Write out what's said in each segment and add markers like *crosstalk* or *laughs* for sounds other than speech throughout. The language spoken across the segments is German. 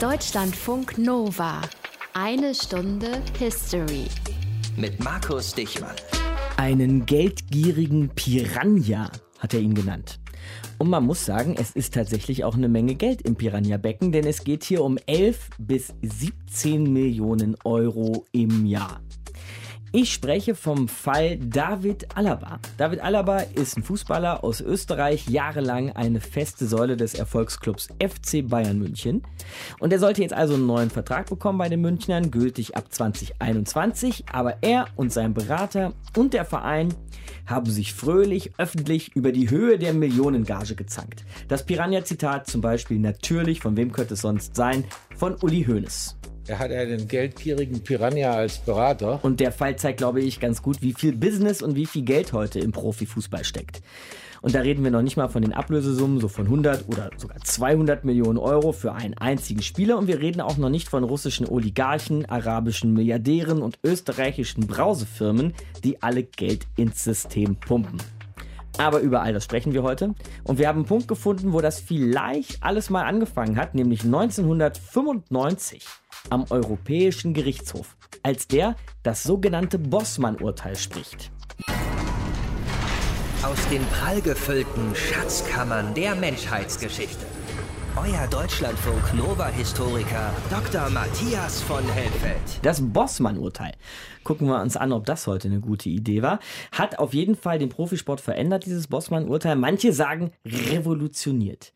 Deutschlandfunk Nova. Eine Stunde History. Mit Markus Dichmann. Einen geldgierigen Piranha hat er ihn genannt. Und man muss sagen, es ist tatsächlich auch eine Menge Geld im Piranha-Becken, denn es geht hier um 11 bis 17 Millionen Euro im Jahr. Ich spreche vom Fall David Alaba. David Alaba ist ein Fußballer aus Österreich, jahrelang eine feste Säule des Erfolgsclubs FC Bayern München. Und er sollte jetzt also einen neuen Vertrag bekommen bei den Münchnern, gültig ab 2021. Aber er und sein Berater und der Verein haben sich fröhlich öffentlich über die Höhe der Millionengage gezankt. Das Piranha-Zitat zum Beispiel natürlich, von wem könnte es sonst sein, von Uli Hoeneß. Er hat einen geldgierigen Piranha als Berater. Und der Fall zeigt, glaube ich, ganz gut, wie viel Business und wie viel Geld heute im Profifußball steckt. Und da reden wir noch nicht mal von den Ablösesummen, so von 100 oder sogar 200 Millionen Euro für einen einzigen Spieler. Und wir reden auch noch nicht von russischen Oligarchen, arabischen Milliardären und österreichischen Brausefirmen, die alle Geld ins System pumpen. Aber über all das sprechen wir heute. Und wir haben einen Punkt gefunden, wo das vielleicht alles mal angefangen hat, nämlich 1995 am Europäischen Gerichtshof, als der das sogenannte Bossmann-Urteil spricht. Aus den prallgefüllten Schatzkammern der Menschheitsgeschichte. Euer Deutschlandfunk Nova-Historiker Dr. Matthias von Helfeld. Das Bossmann-Urteil. Gucken wir uns an, ob das heute eine gute Idee war. Hat auf jeden Fall den Profisport verändert, dieses Bossmann-Urteil. Manche sagen revolutioniert.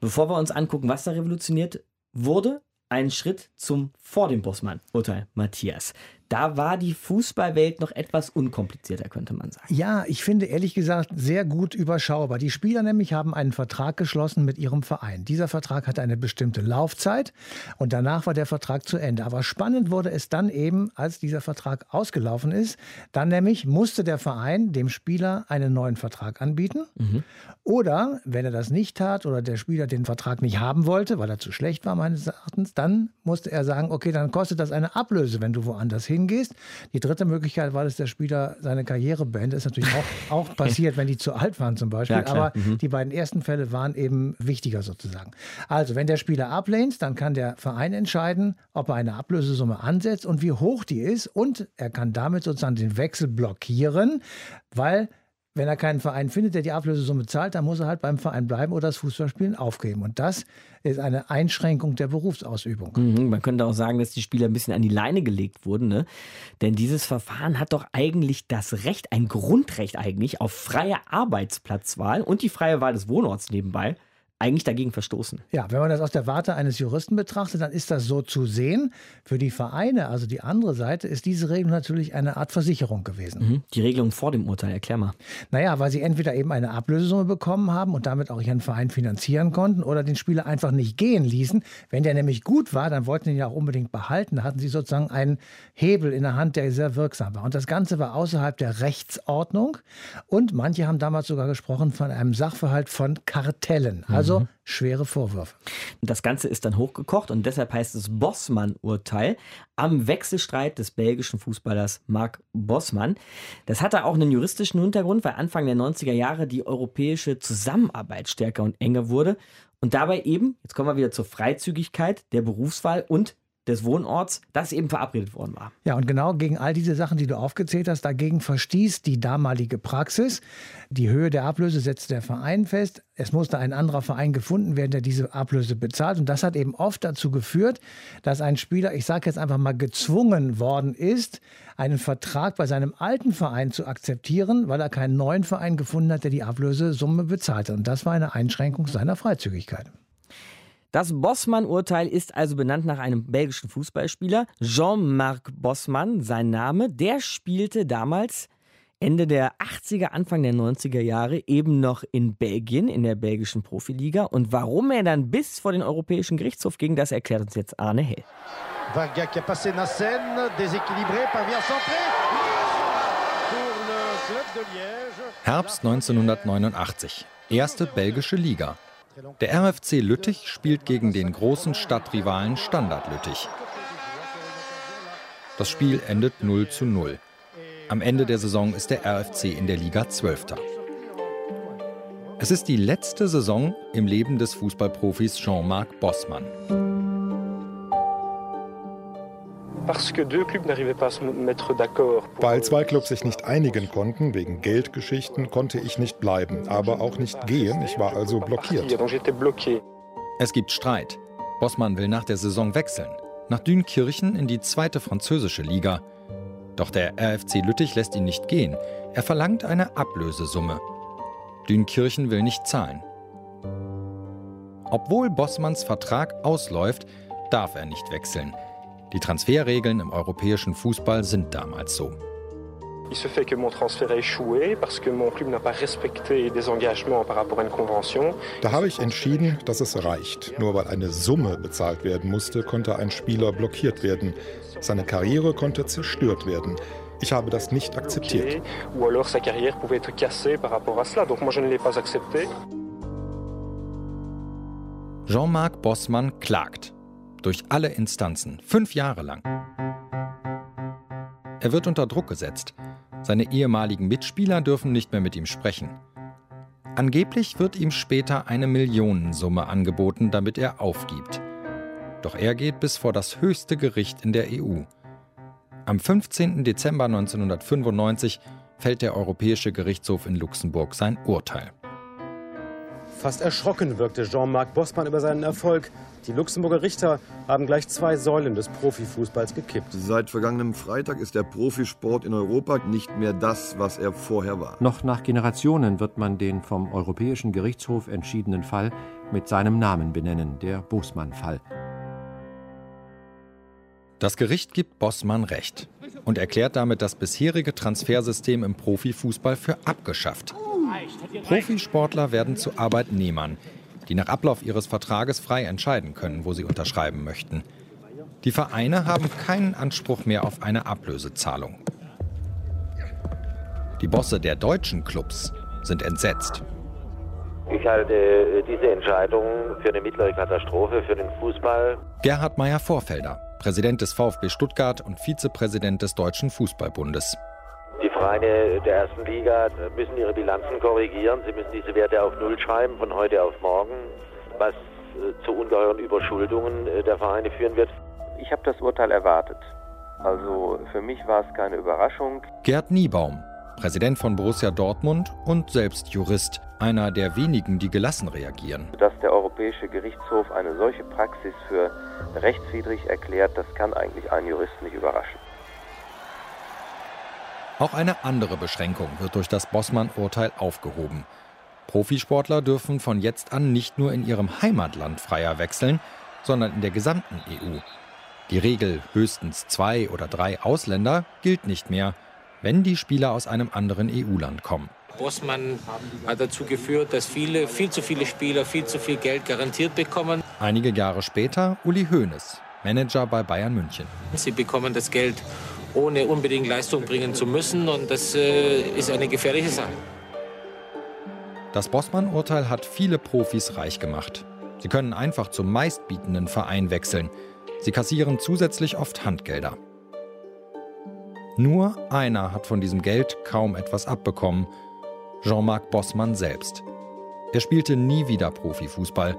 Bevor wir uns angucken, was da revolutioniert wurde, ein Schritt zum vor dem Bossmann-Urteil, Matthias. Da war die Fußballwelt noch etwas unkomplizierter, könnte man sagen. Ja, ich finde ehrlich gesagt sehr gut überschaubar. Die Spieler nämlich haben einen Vertrag geschlossen mit ihrem Verein. Dieser Vertrag hatte eine bestimmte Laufzeit und danach war der Vertrag zu Ende. Aber spannend wurde es dann eben, als dieser Vertrag ausgelaufen ist. Dann nämlich musste der Verein dem Spieler einen neuen Vertrag anbieten. Mhm. Oder wenn er das nicht tat oder der Spieler den Vertrag nicht haben wollte, weil er zu schlecht war meines Erachtens, dann musste er sagen, okay, dann kostet das eine Ablöse, wenn du woanders hingehst hingehst. Die dritte Möglichkeit war, dass der Spieler seine Karriere beendet. Das ist natürlich auch, *laughs* auch passiert, wenn die zu alt waren zum Beispiel. Ja, Aber mhm. die beiden ersten Fälle waren eben wichtiger sozusagen. Also, wenn der Spieler ablehnt, dann kann der Verein entscheiden, ob er eine Ablösesumme ansetzt und wie hoch die ist. Und er kann damit sozusagen den Wechsel blockieren, weil wenn er keinen Verein findet, der die Ablösesumme zahlt, dann muss er halt beim Verein bleiben oder das Fußballspielen aufgeben. Und das ist eine Einschränkung der Berufsausübung. Mhm, man könnte auch sagen, dass die Spieler ein bisschen an die Leine gelegt wurden. Ne? Denn dieses Verfahren hat doch eigentlich das Recht, ein Grundrecht eigentlich, auf freie Arbeitsplatzwahl und die freie Wahl des Wohnorts nebenbei eigentlich dagegen verstoßen. Ja, wenn man das aus der Warte eines Juristen betrachtet, dann ist das so zu sehen. Für die Vereine, also die andere Seite, ist diese Regelung natürlich eine Art Versicherung gewesen. Mhm. Die Regelung vor dem Urteil, erklär mal. Naja, weil sie entweder eben eine Ablösesumme bekommen haben und damit auch ihren Verein finanzieren konnten oder den Spieler einfach nicht gehen ließen. Wenn der nämlich gut war, dann wollten ihn ja auch unbedingt behalten. Da hatten sie sozusagen einen Hebel in der Hand, der sehr wirksam war. Und das Ganze war außerhalb der Rechtsordnung. Und manche haben damals sogar gesprochen von einem Sachverhalt von Kartellen. Also also schwere Vorwürfe. Das Ganze ist dann hochgekocht und deshalb heißt es Bossmann-Urteil am Wechselstreit des belgischen Fußballers Marc Bossmann. Das hatte auch einen juristischen Hintergrund, weil Anfang der 90er Jahre die europäische Zusammenarbeit stärker und enger wurde und dabei eben, jetzt kommen wir wieder zur Freizügigkeit der Berufswahl und des Wohnorts, das eben verabredet worden war. Ja, und genau gegen all diese Sachen, die du aufgezählt hast, dagegen verstieß die damalige Praxis. Die Höhe der Ablöse setzte der Verein fest. Es musste ein anderer Verein gefunden werden, der diese Ablöse bezahlt. Und das hat eben oft dazu geführt, dass ein Spieler, ich sage jetzt einfach mal, gezwungen worden ist, einen Vertrag bei seinem alten Verein zu akzeptieren, weil er keinen neuen Verein gefunden hat, der die Ablösesumme bezahlte. Und das war eine Einschränkung seiner Freizügigkeit. Das Bossmann-Urteil ist also benannt nach einem belgischen Fußballspieler, Jean-Marc Bossmann, sein Name. Der spielte damals Ende der 80er, Anfang der 90er Jahre eben noch in Belgien, in der belgischen Profiliga. Und warum er dann bis vor den Europäischen Gerichtshof ging, das erklärt uns jetzt Arne Hell. Varga qui a passé Nassen, déséquilibré, parvient centrer. Herbst 1989. Erste belgische Liga. Der RFC Lüttich spielt gegen den großen Stadtrivalen Standard Lüttich. Das Spiel endet 0 zu 0. Am Ende der Saison ist der RFC in der Liga 12. Es ist die letzte Saison im Leben des Fußballprofis Jean-Marc Bossmann. Weil zwei Clubs sich nicht einigen konnten wegen Geldgeschichten, konnte ich nicht bleiben, aber auch nicht gehen. Ich war also blockiert. Es gibt Streit. Bossmann will nach der Saison wechseln. Nach Dünkirchen in die zweite französische Liga. Doch der RFC Lüttich lässt ihn nicht gehen. Er verlangt eine Ablösesumme. Dünkirchen will nicht zahlen. Obwohl Bossmanns Vertrag ausläuft, darf er nicht wechseln. Die Transferregeln im europäischen Fußball sind damals so. Il se fait que mon transfert a échoué parce que mon club n'a pas respecté des engagements par rapport à une convention. Da habe ich entschieden, dass es reicht. Nur weil eine Summe bezahlt werden musste, konnte ein Spieler blockiert werden. Seine Karriere konnte zerstört werden. Ich habe das nicht akzeptiert. Ou alors sa carrière pouvait être cassée par rapport à cela. Donc moi je ne l'ai pas accepté. Jean-Marc Bossmann klagt. Durch alle Instanzen. Fünf Jahre lang. Er wird unter Druck gesetzt. Seine ehemaligen Mitspieler dürfen nicht mehr mit ihm sprechen. Angeblich wird ihm später eine Millionensumme angeboten, damit er aufgibt. Doch er geht bis vor das höchste Gericht in der EU. Am 15. Dezember 1995 fällt der Europäische Gerichtshof in Luxemburg sein Urteil. Fast erschrocken wirkte Jean-Marc Bossmann über seinen Erfolg. Die Luxemburger Richter haben gleich zwei Säulen des Profifußballs gekippt. Seit vergangenem Freitag ist der Profisport in Europa nicht mehr das, was er vorher war. Noch nach Generationen wird man den vom Europäischen Gerichtshof entschiedenen Fall mit seinem Namen benennen, der Bosmann-Fall. Das Gericht gibt Bossmann recht und erklärt damit das bisherige Transfersystem im Profifußball für abgeschafft. Profisportler werden zu Arbeitnehmern, die nach Ablauf ihres Vertrages frei entscheiden können, wo sie unterschreiben möchten. Die Vereine haben keinen Anspruch mehr auf eine Ablösezahlung. Die Bosse der deutschen Clubs sind entsetzt. Ich halte diese Entscheidung für eine mittlere Katastrophe für den Fußball. Gerhard Meyer-Vorfelder, Präsident des VfB Stuttgart und Vizepräsident des Deutschen Fußballbundes. Die Vereine der ersten Liga müssen ihre Bilanzen korrigieren. Sie müssen diese Werte auf Null schreiben von heute auf morgen, was zu ungeheuren Überschuldungen der Vereine führen wird. Ich habe das Urteil erwartet. Also für mich war es keine Überraschung. Gerd Niebaum, Präsident von Borussia Dortmund und selbst Jurist, einer der wenigen, die gelassen reagieren. Dass der Europäische Gerichtshof eine solche Praxis für rechtswidrig erklärt, das kann eigentlich einen Juristen nicht überraschen. Auch eine andere Beschränkung wird durch das Bossmann-Urteil aufgehoben. Profisportler dürfen von jetzt an nicht nur in ihrem Heimatland freier wechseln, sondern in der gesamten EU. Die Regel höchstens zwei oder drei Ausländer gilt nicht mehr, wenn die Spieler aus einem anderen EU-Land kommen. Bossmann hat dazu geführt, dass viele, viel zu viele Spieler viel zu viel Geld garantiert bekommen. Einige Jahre später Uli Hoeneß, Manager bei Bayern München. Sie bekommen das Geld ohne unbedingt Leistung bringen zu müssen. Und das äh, ist eine gefährliche Sache. Das Bossmann-Urteil hat viele Profis reich gemacht. Sie können einfach zum meistbietenden Verein wechseln. Sie kassieren zusätzlich oft Handgelder. Nur einer hat von diesem Geld kaum etwas abbekommen. Jean-Marc Bossmann selbst. Er spielte nie wieder Profifußball.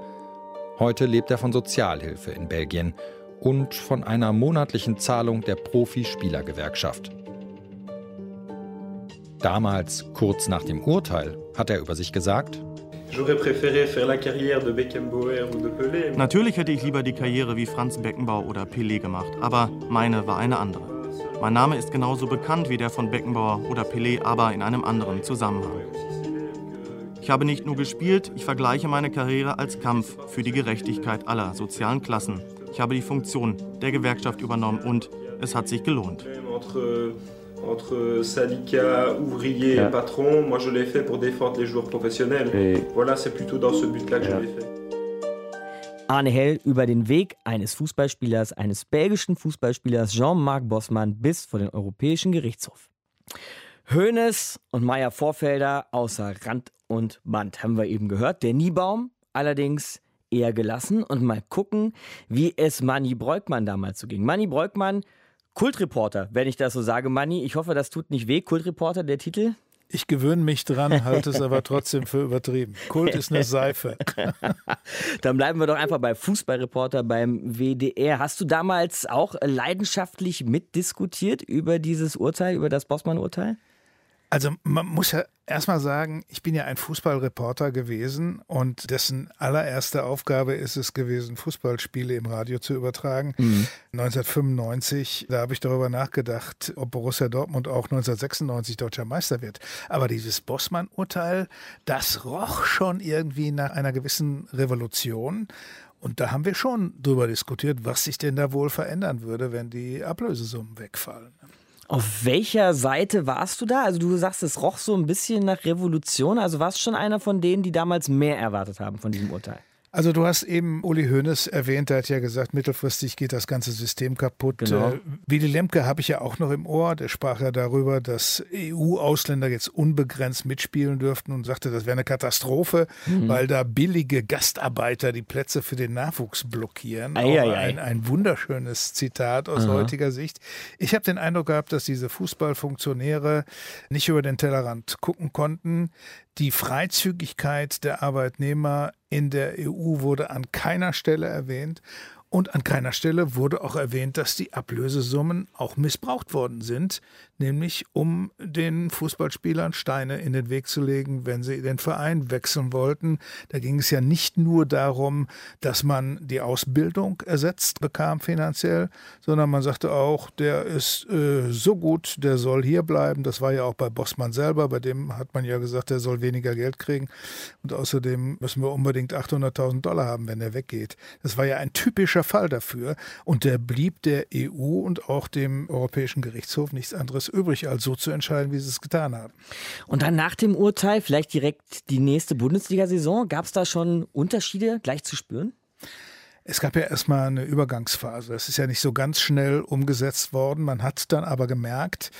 Heute lebt er von Sozialhilfe in Belgien und von einer monatlichen Zahlung der Profispielergewerkschaft. Damals, kurz nach dem Urteil, hat er über sich gesagt, Natürlich hätte ich lieber die Karriere wie Franz Beckenbauer oder Pelé gemacht, aber meine war eine andere. Mein Name ist genauso bekannt wie der von Beckenbauer oder Pelé, aber in einem anderen Zusammenhang. Ich habe nicht nur gespielt, ich vergleiche meine Karriere als Kampf für die Gerechtigkeit aller sozialen Klassen. Ich habe die Funktion der Gewerkschaft übernommen und es hat sich gelohnt. entre syndicats, ouvriers et patrons, moi je l'ai fait pour défendre les joueurs professionnels. Voilà, c'est plutôt dans ce but-là que je l'ai fait. Arne Hell über den Weg eines Fußballspielers, eines belgischen Fußballspielers Jean-Marc Bossmann bis vor den Europäischen Gerichtshof. Hoeneß und Meier Vorfelder außer Rand und Band haben wir eben gehört. Der Niebaum allerdings eher gelassen und mal gucken, wie es Manny Breukmann damals so ging. Manny Breukmann, Kultreporter, wenn ich das so sage, Manny. Ich hoffe, das tut nicht weh. Kultreporter, der Titel? Ich gewöhne mich dran, halte es aber trotzdem für übertrieben. Kult ist eine Seife. *laughs* Dann bleiben wir doch einfach bei Fußballreporter beim WDR. Hast du damals auch leidenschaftlich mitdiskutiert über dieses Urteil, über das Bossmann-Urteil? Also man muss ja erstmal sagen, ich bin ja ein Fußballreporter gewesen und dessen allererste Aufgabe ist es gewesen, Fußballspiele im Radio zu übertragen. Mhm. 1995, da habe ich darüber nachgedacht, ob Borussia Dortmund auch 1996 deutscher Meister wird. Aber dieses Bossmann-Urteil, das roch schon irgendwie nach einer gewissen Revolution. Und da haben wir schon drüber diskutiert, was sich denn da wohl verändern würde, wenn die Ablösesummen wegfallen. Auf welcher Seite warst du da? Also du sagst, es roch so ein bisschen nach Revolution. Also warst schon einer von denen, die damals mehr erwartet haben von diesem Urteil? Also du hast eben Uli Hoeneß erwähnt, der hat ja gesagt, mittelfristig geht das ganze System kaputt. Genau. Äh, Willy Lemke habe ich ja auch noch im Ohr, der sprach ja darüber, dass EU-Ausländer jetzt unbegrenzt mitspielen dürften und sagte, das wäre eine Katastrophe, mhm. weil da billige Gastarbeiter die Plätze für den Nachwuchs blockieren. Ei, ei, ei. Ein, ein, wunderschönes Zitat aus Aha. heutiger Sicht. Ich habe den Eindruck gehabt, dass diese Fußballfunktionäre nicht über den Tellerrand gucken konnten. Die Freizügigkeit der Arbeitnehmer in der EU wurde an keiner Stelle erwähnt. Und an keiner Stelle wurde auch erwähnt, dass die Ablösesummen auch missbraucht worden sind, nämlich um den Fußballspielern Steine in den Weg zu legen, wenn sie den Verein wechseln wollten. Da ging es ja nicht nur darum, dass man die Ausbildung ersetzt bekam finanziell, sondern man sagte auch, der ist äh, so gut, der soll hier bleiben. Das war ja auch bei Bossmann selber, bei dem hat man ja gesagt, der soll weniger Geld kriegen. Und außerdem müssen wir unbedingt 800.000 Dollar haben, wenn er weggeht. Das war ja ein typischer typischer Fall dafür. Und der blieb der EU und auch dem Europäischen Gerichtshof nichts anderes übrig, als so zu entscheiden, wie sie es getan haben. Und dann nach dem Urteil, vielleicht direkt die nächste Bundesliga-Saison, gab es da schon Unterschiede gleich zu spüren? Es gab ja erstmal eine Übergangsphase. Es ist ja nicht so ganz schnell umgesetzt worden. Man hat dann aber gemerkt,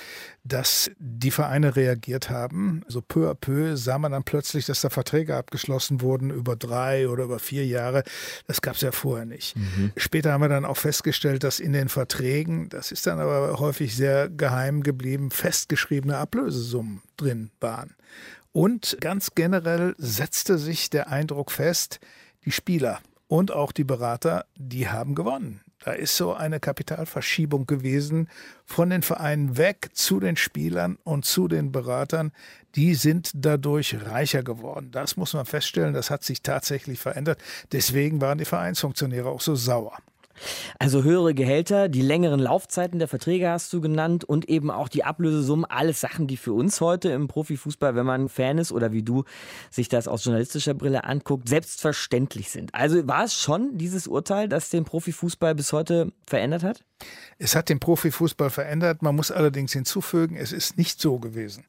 dass die Vereine reagiert haben. So peu à peu sah man dann plötzlich, dass da Verträge abgeschlossen wurden über drei oder über vier Jahre. Das gab es ja vorher nicht. Mhm. Später haben wir dann auch festgestellt, dass in den Verträgen, das ist dann aber häufig sehr geheim geblieben, festgeschriebene Ablösesummen drin waren. Und ganz generell setzte sich der Eindruck fest, die Spieler und auch die Berater, die haben gewonnen. Da ist so eine Kapitalverschiebung gewesen von den Vereinen weg zu den Spielern und zu den Beratern. Die sind dadurch reicher geworden. Das muss man feststellen, das hat sich tatsächlich verändert. Deswegen waren die Vereinsfunktionäre auch so sauer. Also höhere Gehälter, die längeren Laufzeiten der Verträge hast du genannt und eben auch die Ablösesummen, alles Sachen, die für uns heute im Profifußball, wenn man Fan ist oder wie du sich das aus journalistischer Brille anguckt, selbstverständlich sind. Also war es schon dieses Urteil, das den Profifußball bis heute verändert hat? Es hat den Profifußball verändert. Man muss allerdings hinzufügen, es ist nicht so gewesen,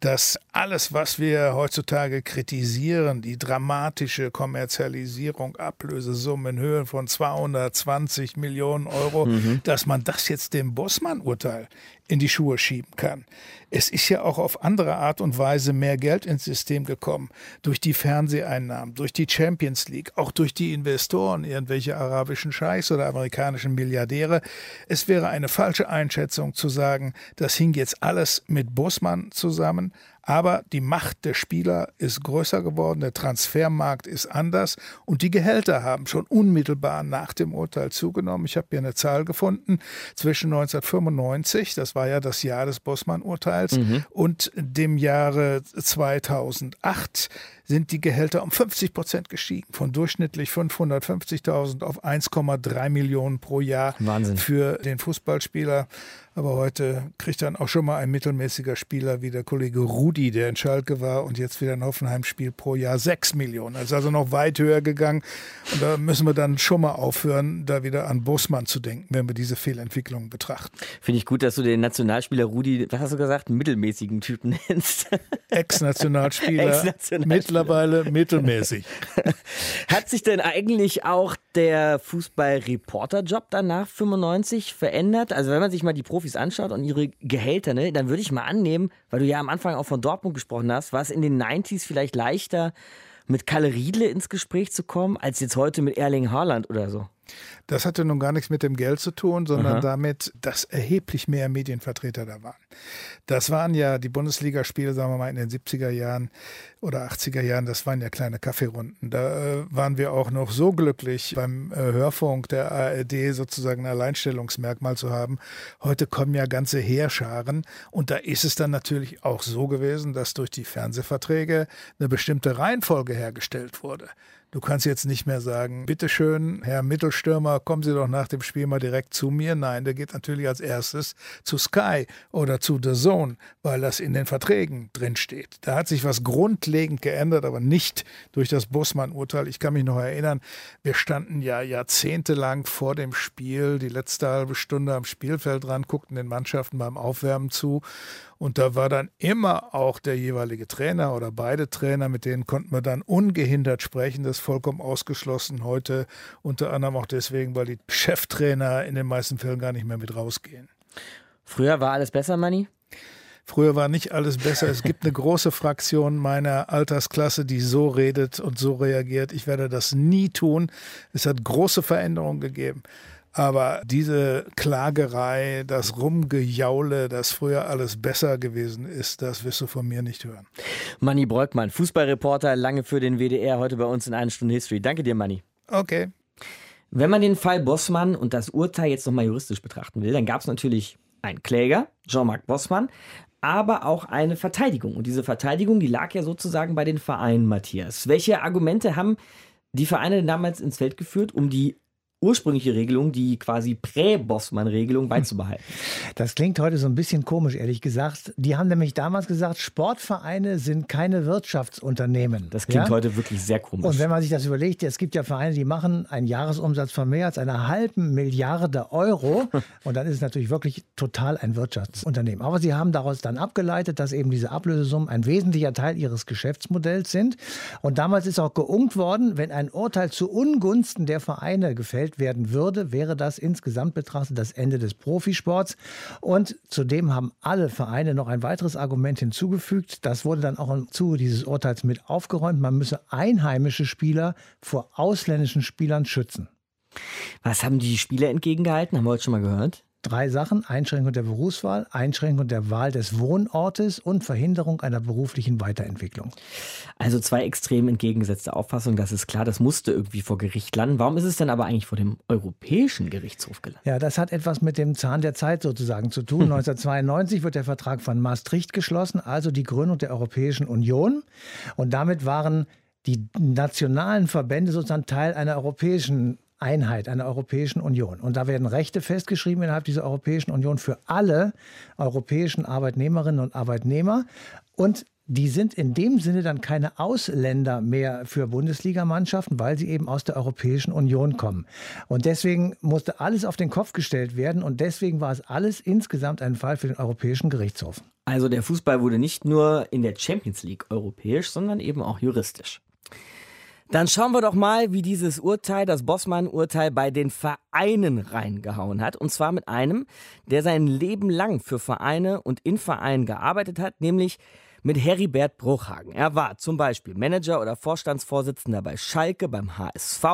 dass alles, was wir heutzutage kritisieren, die dramatische Kommerzialisierung, Ablösesummen in Höhe von 220 Millionen Euro, mhm. dass man das jetzt dem Bossmann-Urteil in die Schuhe schieben kann. Es ist ja auch auf andere Art und Weise mehr Geld ins System gekommen. Durch die Fernseheinnahmen, durch die Champions League, auch durch die Investoren, irgendwelche arabischen Scheichs oder amerikanischen Milliardäre. Es wäre eine falsche Einschätzung zu sagen, das hing jetzt alles mit Bosman zusammen. Aber die Macht der Spieler ist größer geworden, der Transfermarkt ist anders und die Gehälter haben schon unmittelbar nach dem Urteil zugenommen. Ich habe hier eine Zahl gefunden. Zwischen 1995, das war ja das Jahr des Bossmann-Urteils, mhm. und dem Jahre 2008 sind die Gehälter um 50 Prozent gestiegen, von durchschnittlich 550.000 auf 1,3 Millionen pro Jahr Wahnsinn. für den Fußballspieler. Aber heute kriegt dann auch schon mal ein mittelmäßiger Spieler wie der Kollege Rudi, der in Schalke war und jetzt wieder ein Hoffenheim-Spiel pro Jahr 6 Millionen. Das ist also noch weit höher gegangen. Und da müssen wir dann schon mal aufhören, da wieder an Bosmann zu denken, wenn wir diese Fehlentwicklung betrachten. Finde ich gut, dass du den Nationalspieler Rudi, was hast du gesagt, mittelmäßigen Typen nennst. Ex-Nationalspieler, *laughs* Ex mittlerweile mittelmäßig. *laughs* Hat sich denn eigentlich auch der Fußball-Reporter-Job danach 95 verändert? Also wenn man sich mal die Profi Profis anschaut und ihre Gehälter, ne, dann würde ich mal annehmen, weil du ja am Anfang auch von Dortmund gesprochen hast, war es in den 90s vielleicht leichter, mit Kalle Riedle ins Gespräch zu kommen, als jetzt heute mit Erling Haaland oder so? Das hatte nun gar nichts mit dem Geld zu tun, sondern Aha. damit, dass erheblich mehr Medienvertreter da waren. Das waren ja die Bundesligaspiele, sagen wir mal, in den 70er Jahren oder 80er Jahren, das waren ja kleine Kaffeerunden. Da äh, waren wir auch noch so glücklich, beim äh, Hörfunk der ARD sozusagen ein Alleinstellungsmerkmal zu haben. Heute kommen ja ganze Heerscharen und da ist es dann natürlich auch so gewesen, dass durch die Fernsehverträge eine bestimmte Reihenfolge hergestellt wurde. Du kannst jetzt nicht mehr sagen, bitteschön, Herr Mittelstürmer, kommen Sie doch nach dem Spiel mal direkt zu mir. Nein, der geht natürlich als erstes zu Sky oder zu The Zone, weil das in den Verträgen drinsteht. Da hat sich was grundlegend geändert, aber nicht durch das Bussmann-Urteil. Ich kann mich noch erinnern, wir standen ja jahrzehntelang vor dem Spiel, die letzte halbe Stunde am Spielfeld dran, guckten den Mannschaften beim Aufwärmen zu. Und da war dann immer auch der jeweilige Trainer oder beide Trainer, mit denen konnten wir dann ungehindert sprechen. Das ist vollkommen ausgeschlossen heute, unter anderem auch deswegen, weil die Cheftrainer in den meisten Fällen gar nicht mehr mit rausgehen. Früher war alles besser, Manni? Früher war nicht alles besser. Es gibt eine große Fraktion meiner Altersklasse, die so redet und so reagiert. Ich werde das nie tun. Es hat große Veränderungen gegeben. Aber diese Klagerei, das Rumgejaule, dass früher alles besser gewesen ist, das wirst du von mir nicht hören. Manni Breukmann, Fußballreporter, lange für den WDR, heute bei uns in einer Stunde History. Danke dir, Manni. Okay. Wenn man den Fall Bossmann und das Urteil jetzt nochmal juristisch betrachten will, dann gab es natürlich einen Kläger, Jean-Marc Bossmann, aber auch eine Verteidigung. Und diese Verteidigung, die lag ja sozusagen bei den Vereinen, Matthias. Welche Argumente haben die Vereine denn damals ins Feld geführt, um die ursprüngliche Regelung, die quasi Prä-Bossmann-Regelung beizubehalten. Das klingt heute so ein bisschen komisch, ehrlich gesagt. Die haben nämlich damals gesagt, Sportvereine sind keine Wirtschaftsunternehmen. Das klingt ja? heute wirklich sehr komisch. Und wenn man sich das überlegt, es gibt ja Vereine, die machen einen Jahresumsatz von mehr als einer halben Milliarde Euro. *laughs* Und dann ist es natürlich wirklich total ein Wirtschaftsunternehmen. Aber sie haben daraus dann abgeleitet, dass eben diese Ablösesummen ein wesentlicher Teil ihres Geschäftsmodells sind. Und damals ist auch geungt worden, wenn ein Urteil zu Ungunsten der Vereine gefällt werden würde, wäre das insgesamt betrachtet das Ende des Profisports. Und zudem haben alle Vereine noch ein weiteres Argument hinzugefügt. Das wurde dann auch im Zuge dieses Urteils mit aufgeräumt. Man müsse einheimische Spieler vor ausländischen Spielern schützen. Was haben die Spieler entgegengehalten? Haben wir heute schon mal gehört? Drei Sachen. Einschränkung der Berufswahl, Einschränkung der Wahl des Wohnortes und Verhinderung einer beruflichen Weiterentwicklung. Also zwei extrem entgegengesetzte Auffassungen, das ist klar, das musste irgendwie vor Gericht landen. Warum ist es denn aber eigentlich vor dem Europäischen Gerichtshof gelandet? Ja, das hat etwas mit dem Zahn der Zeit sozusagen zu tun. *laughs* 1992 wird der Vertrag von Maastricht geschlossen, also die Gründung der Europäischen Union. Und damit waren die nationalen Verbände sozusagen Teil einer europäischen Einheit, einer Europäischen Union. Und da werden Rechte festgeschrieben innerhalb dieser Europäischen Union für alle europäischen Arbeitnehmerinnen und Arbeitnehmer. Und die sind in dem Sinne dann keine Ausländer mehr für Bundesligamannschaften, weil sie eben aus der Europäischen Union kommen. Und deswegen musste alles auf den Kopf gestellt werden und deswegen war es alles insgesamt ein Fall für den Europäischen Gerichtshof. Also der Fußball wurde nicht nur in der Champions League europäisch, sondern eben auch juristisch. Dann schauen wir doch mal, wie dieses Urteil, das Bossmann-Urteil, bei den Vereinen reingehauen hat. Und zwar mit einem, der sein Leben lang für Vereine und in Vereinen gearbeitet hat, nämlich mit Heribert Bruchhagen. Er war zum Beispiel Manager oder Vorstandsvorsitzender bei Schalke, beim HSV,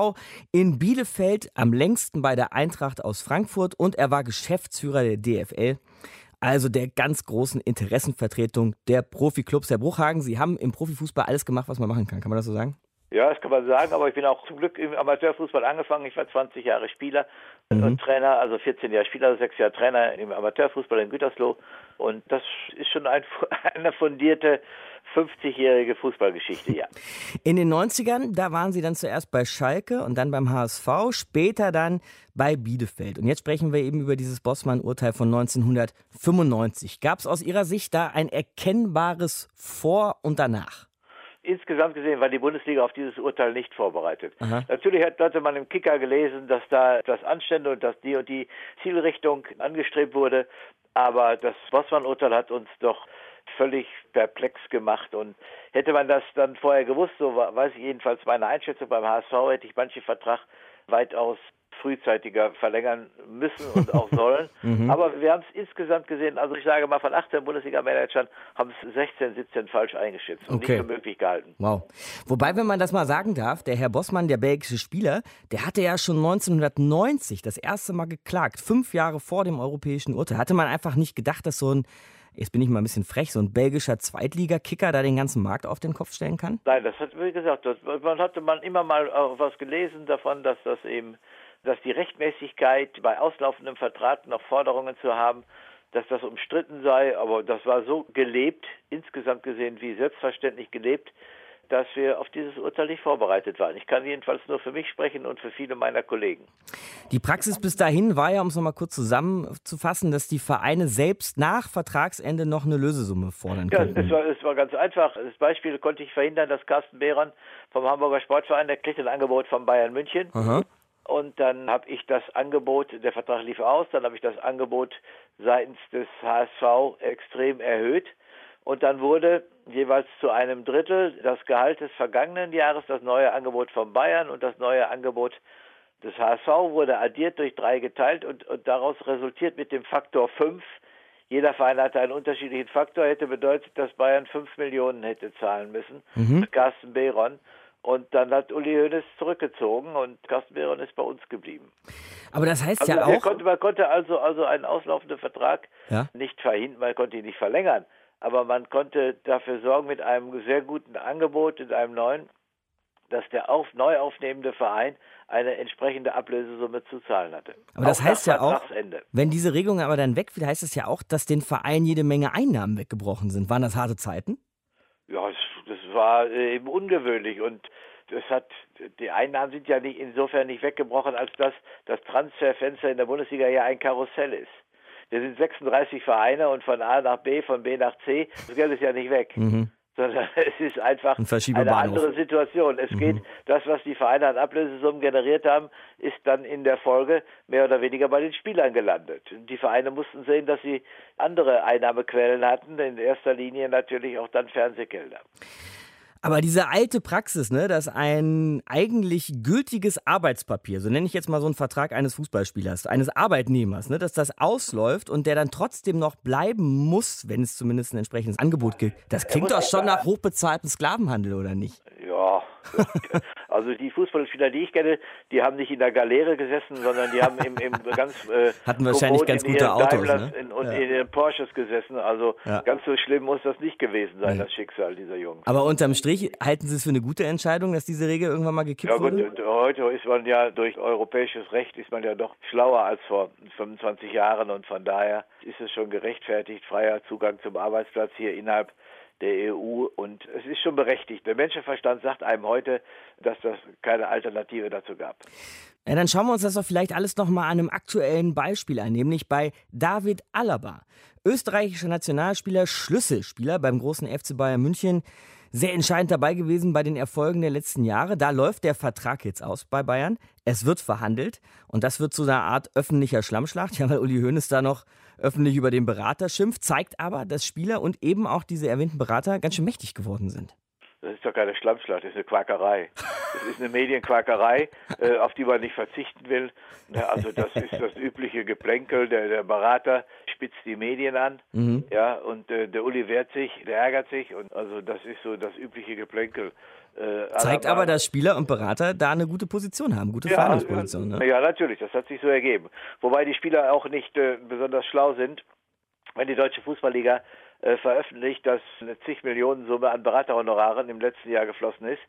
in Bielefeld, am längsten bei der Eintracht aus Frankfurt und er war Geschäftsführer der DFL. Also der ganz großen Interessenvertretung der Profiklubs. Herr Bruchhagen, Sie haben im Profifußball alles gemacht, was man machen kann. Kann man das so sagen? Ja, das kann man sagen, aber ich bin auch zum Glück im Amateurfußball angefangen. Ich war 20 Jahre Spieler mhm. und Trainer, also 14 Jahre Spieler, also 6 Jahre Trainer im Amateurfußball in Gütersloh. Und das ist schon ein, *laughs* eine fundierte 50-jährige Fußballgeschichte, ja. In den 90ern, da waren Sie dann zuerst bei Schalke und dann beim HSV, später dann bei Bielefeld. Und jetzt sprechen wir eben über dieses Bossmann-Urteil von 1995. Gab es aus Ihrer Sicht da ein erkennbares Vor und Danach? Insgesamt gesehen war die Bundesliga auf dieses Urteil nicht vorbereitet. Aha. Natürlich hat, hatte man im Kicker gelesen, dass da das Anstände und dass die und die Zielrichtung angestrebt wurde. Aber das Bossmann-Urteil hat uns doch völlig perplex gemacht. Und hätte man das dann vorher gewusst, so weiß ich jedenfalls meine Einschätzung beim HSV, hätte ich manchen Vertrag weitaus frühzeitiger verlängern müssen und *laughs* auch sollen. mhm. Aber wir haben es insgesamt gesehen, also ich sage mal, von 18 Bundesliga-Managern haben es 16, 17 falsch eingeschätzt und okay. nicht für möglich gehalten. Wow. Wobei, wenn man das mal sagen darf, der Herr Bossmann, der belgische Spieler, der hatte ja schon 1990 das erste Mal geklagt, fünf Jahre vor dem europäischen Urteil. Hatte man einfach nicht gedacht, dass so ein jetzt bin ich mal ein bisschen frech, so ein belgischer Zweitligakicker da den ganzen Markt auf den Kopf stellen kann? Nein, das hat, wie gesagt, das, man hatte man immer mal was gelesen davon, dass das eben dass die Rechtmäßigkeit bei auslaufendem Vertrag noch Forderungen zu haben, dass das umstritten sei, aber das war so gelebt, insgesamt gesehen wie selbstverständlich gelebt, dass wir auf dieses Urteil nicht vorbereitet waren. Ich kann jedenfalls nur für mich sprechen und für viele meiner Kollegen. Die Praxis bis dahin war ja, um es nochmal kurz zusammenzufassen, dass die Vereine selbst nach Vertragsende noch eine Lösesumme fordern können. Ja, es war, es war ganz einfach. Das Beispiel konnte ich verhindern, dass Carsten Behron vom Hamburger Sportverein, der kriegt ein Angebot von Bayern München. Aha. Und dann habe ich das Angebot, der Vertrag lief aus, dann habe ich das Angebot seitens des HSV extrem erhöht. Und dann wurde jeweils zu einem Drittel das Gehalt des vergangenen Jahres, das neue Angebot von Bayern und das neue Angebot des HSV wurde addiert durch drei geteilt und, und daraus resultiert mit dem Faktor 5. Jeder Verein hatte einen unterschiedlichen Faktor, hätte bedeutet, dass Bayern 5 Millionen hätte zahlen müssen. Mhm. Carsten Behron. Und dann hat Uli Hoeneß zurückgezogen und Carsten Behron ist bei uns geblieben. Aber das heißt also ja auch. Konnte, man konnte also, also einen auslaufenden Vertrag ja? nicht verhindern, man konnte ihn nicht verlängern. Aber man konnte dafür sorgen mit einem sehr guten Angebot, in einem neuen, dass der auf, neu aufnehmende Verein eine entsprechende Ablösesumme zu zahlen hatte. Aber das auch heißt ja auch, wenn diese Regelung aber dann wegfiel, heißt das ja auch, dass den Verein jede Menge Einnahmen weggebrochen sind. Waren das harte Zeiten? Ja, das war äh, eben ungewöhnlich und das hat die Einnahmen sind ja nicht insofern nicht weggebrochen, als dass das Transferfenster in der Bundesliga ja ein Karussell ist. Wir sind 36 Vereine und von A nach B, von B nach C, das Geld ist ja nicht weg. Mhm sondern *laughs* es ist einfach Ein eine andere Situation. Es mhm. geht, das, was die Vereine an Ablösesummen generiert haben, ist dann in der Folge mehr oder weniger bei den Spielern gelandet. Die Vereine mussten sehen, dass sie andere Einnahmequellen hatten, in erster Linie natürlich auch dann Fernsehgelder. Aber diese alte Praxis, ne, dass ein eigentlich gültiges Arbeitspapier, so nenne ich jetzt mal so einen Vertrag eines Fußballspielers, eines Arbeitnehmers, ne, dass das ausläuft und der dann trotzdem noch bleiben muss, wenn es zumindest ein entsprechendes Angebot gibt, das klingt doch schon nach hochbezahltem Sklavenhandel, oder nicht? Ja, also die Fußballspieler, die ich kenne, die haben nicht in der Galeere gesessen, sondern die haben im, im *laughs* ganz äh, hatten wahrscheinlich ganz gute Autos ne? in, und ja. in den Porsches gesessen. Also ja. ganz so schlimm muss das nicht gewesen sein, ja. das Schicksal dieser Jungs. Aber unterm Strich halten Sie es für eine gute Entscheidung, dass diese Regel irgendwann mal gekippt ja, wurde? Gut, heute ist man ja durch europäisches Recht ist man ja doch schlauer als vor 25 Jahren und von daher ist es schon gerechtfertigt, freier Zugang zum Arbeitsplatz hier innerhalb der EU und es ist schon berechtigt. Der Menschenverstand sagt einem heute, dass das keine Alternative dazu gab. Ja, dann schauen wir uns das doch vielleicht alles nochmal an einem aktuellen Beispiel an, nämlich bei David Alaba. Österreichischer Nationalspieler, Schlüsselspieler beim großen FC Bayern München. Sehr entscheidend dabei gewesen bei den Erfolgen der letzten Jahre. Da läuft der Vertrag jetzt aus bei Bayern. Es wird verhandelt und das wird zu einer Art öffentlicher Schlammschlacht, ja, weil Uli Hoeneß da noch öffentlich über den Berater schimpft, zeigt aber, dass Spieler und eben auch diese erwähnten Berater ganz schön mächtig geworden sind. Das ist doch keine Schlammschlacht, das ist eine Quackerei. Das ist eine Medienquackerei, *laughs* äh, auf die man nicht verzichten will. also das ist das übliche Geplänkel. Der, der Berater spitzt die Medien an, mhm. ja, und äh, der Uli wehrt sich, der ärgert sich. Und also das ist so das übliche Geplänkel. Äh, Zeigt aber, dass Spieler und Berater da eine gute Position haben, gute ja, Verhandlungsposition. Ne? Ja, natürlich, das hat sich so ergeben. Wobei die Spieler auch nicht äh, besonders schlau sind. Wenn die Deutsche Fußballliga äh, veröffentlicht, dass eine zig Millionen Summe an Beraterhonoraren im letzten Jahr geflossen ist,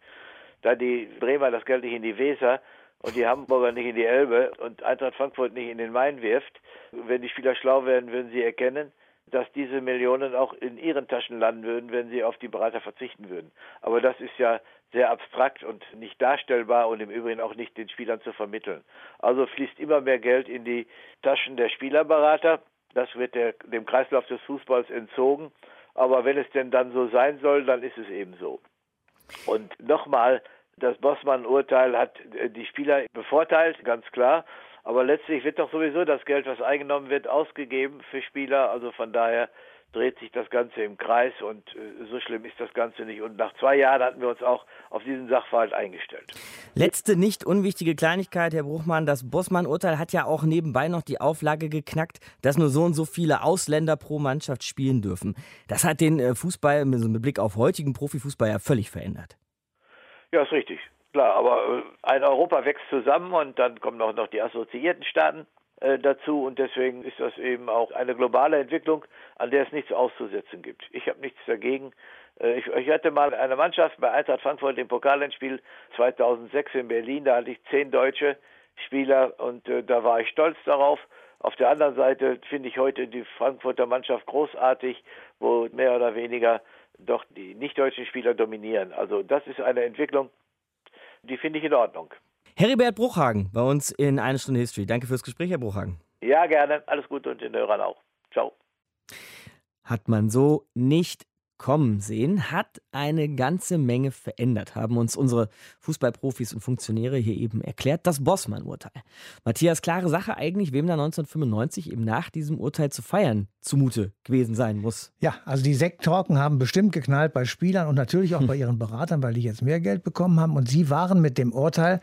da die Bremer das Geld nicht in die Weser und die Hamburger nicht in die Elbe und Eintracht Frankfurt nicht in den Main wirft, wenn die Spieler schlau werden, würden sie erkennen, dass diese Millionen auch in ihren Taschen landen würden, wenn sie auf die Berater verzichten würden. Aber das ist ja sehr abstrakt und nicht darstellbar und im Übrigen auch nicht den Spielern zu vermitteln. Also fließt immer mehr Geld in die Taschen der Spielerberater. Das wird der, dem Kreislauf des Fußballs entzogen. Aber wenn es denn dann so sein soll, dann ist es eben so. Und nochmal, das Bossmann-Urteil hat die Spieler bevorteilt, ganz klar. Aber letztlich wird doch sowieso das Geld, was eingenommen wird, ausgegeben für Spieler. Also von daher dreht sich das Ganze im Kreis und äh, so schlimm ist das Ganze nicht. Und nach zwei Jahren hatten wir uns auch auf diesen Sachverhalt eingestellt. Letzte nicht unwichtige Kleinigkeit, Herr Bruchmann. Das Bossmann-Urteil hat ja auch nebenbei noch die Auflage geknackt, dass nur so und so viele Ausländer pro Mannschaft spielen dürfen. Das hat den äh, Fußball mit Blick auf heutigen Profifußball ja völlig verändert. Ja, ist richtig. Klar, aber äh, ein Europa wächst zusammen und dann kommen auch noch die assoziierten Staaten dazu und deswegen ist das eben auch eine globale Entwicklung, an der es nichts auszusetzen gibt. Ich habe nichts dagegen. Äh, ich, ich, hatte mal eine Mannschaft bei Eintracht Frankfurt im Pokalendspiel 2006 in Berlin, da hatte ich zehn deutsche Spieler und äh, da war ich stolz darauf. Auf der anderen Seite finde ich heute die Frankfurter Mannschaft großartig, wo mehr oder weniger doch die nicht-deutschen Spieler dominieren. Also das ist eine Entwicklung, die finde ich in Ordnung. Heribert Bruchhagen bei uns in Eine Stunde History. Danke fürs Gespräch, Herr Bruchhagen. Ja, gerne. Alles Gute und den Hörern auch. Ciao. Hat man so nicht kommen sehen, hat eine ganze Menge verändert, haben uns unsere Fußballprofis und Funktionäre hier eben erklärt. Das Bossmann-Urteil. Matthias, klare Sache eigentlich, wem da 1995 eben nach diesem Urteil zu feiern zumute gewesen sein muss. Ja, also die Sekttorken haben bestimmt geknallt bei Spielern und natürlich auch hm. bei *laughs* ihren Beratern, weil die jetzt mehr Geld bekommen haben. Und sie waren mit dem Urteil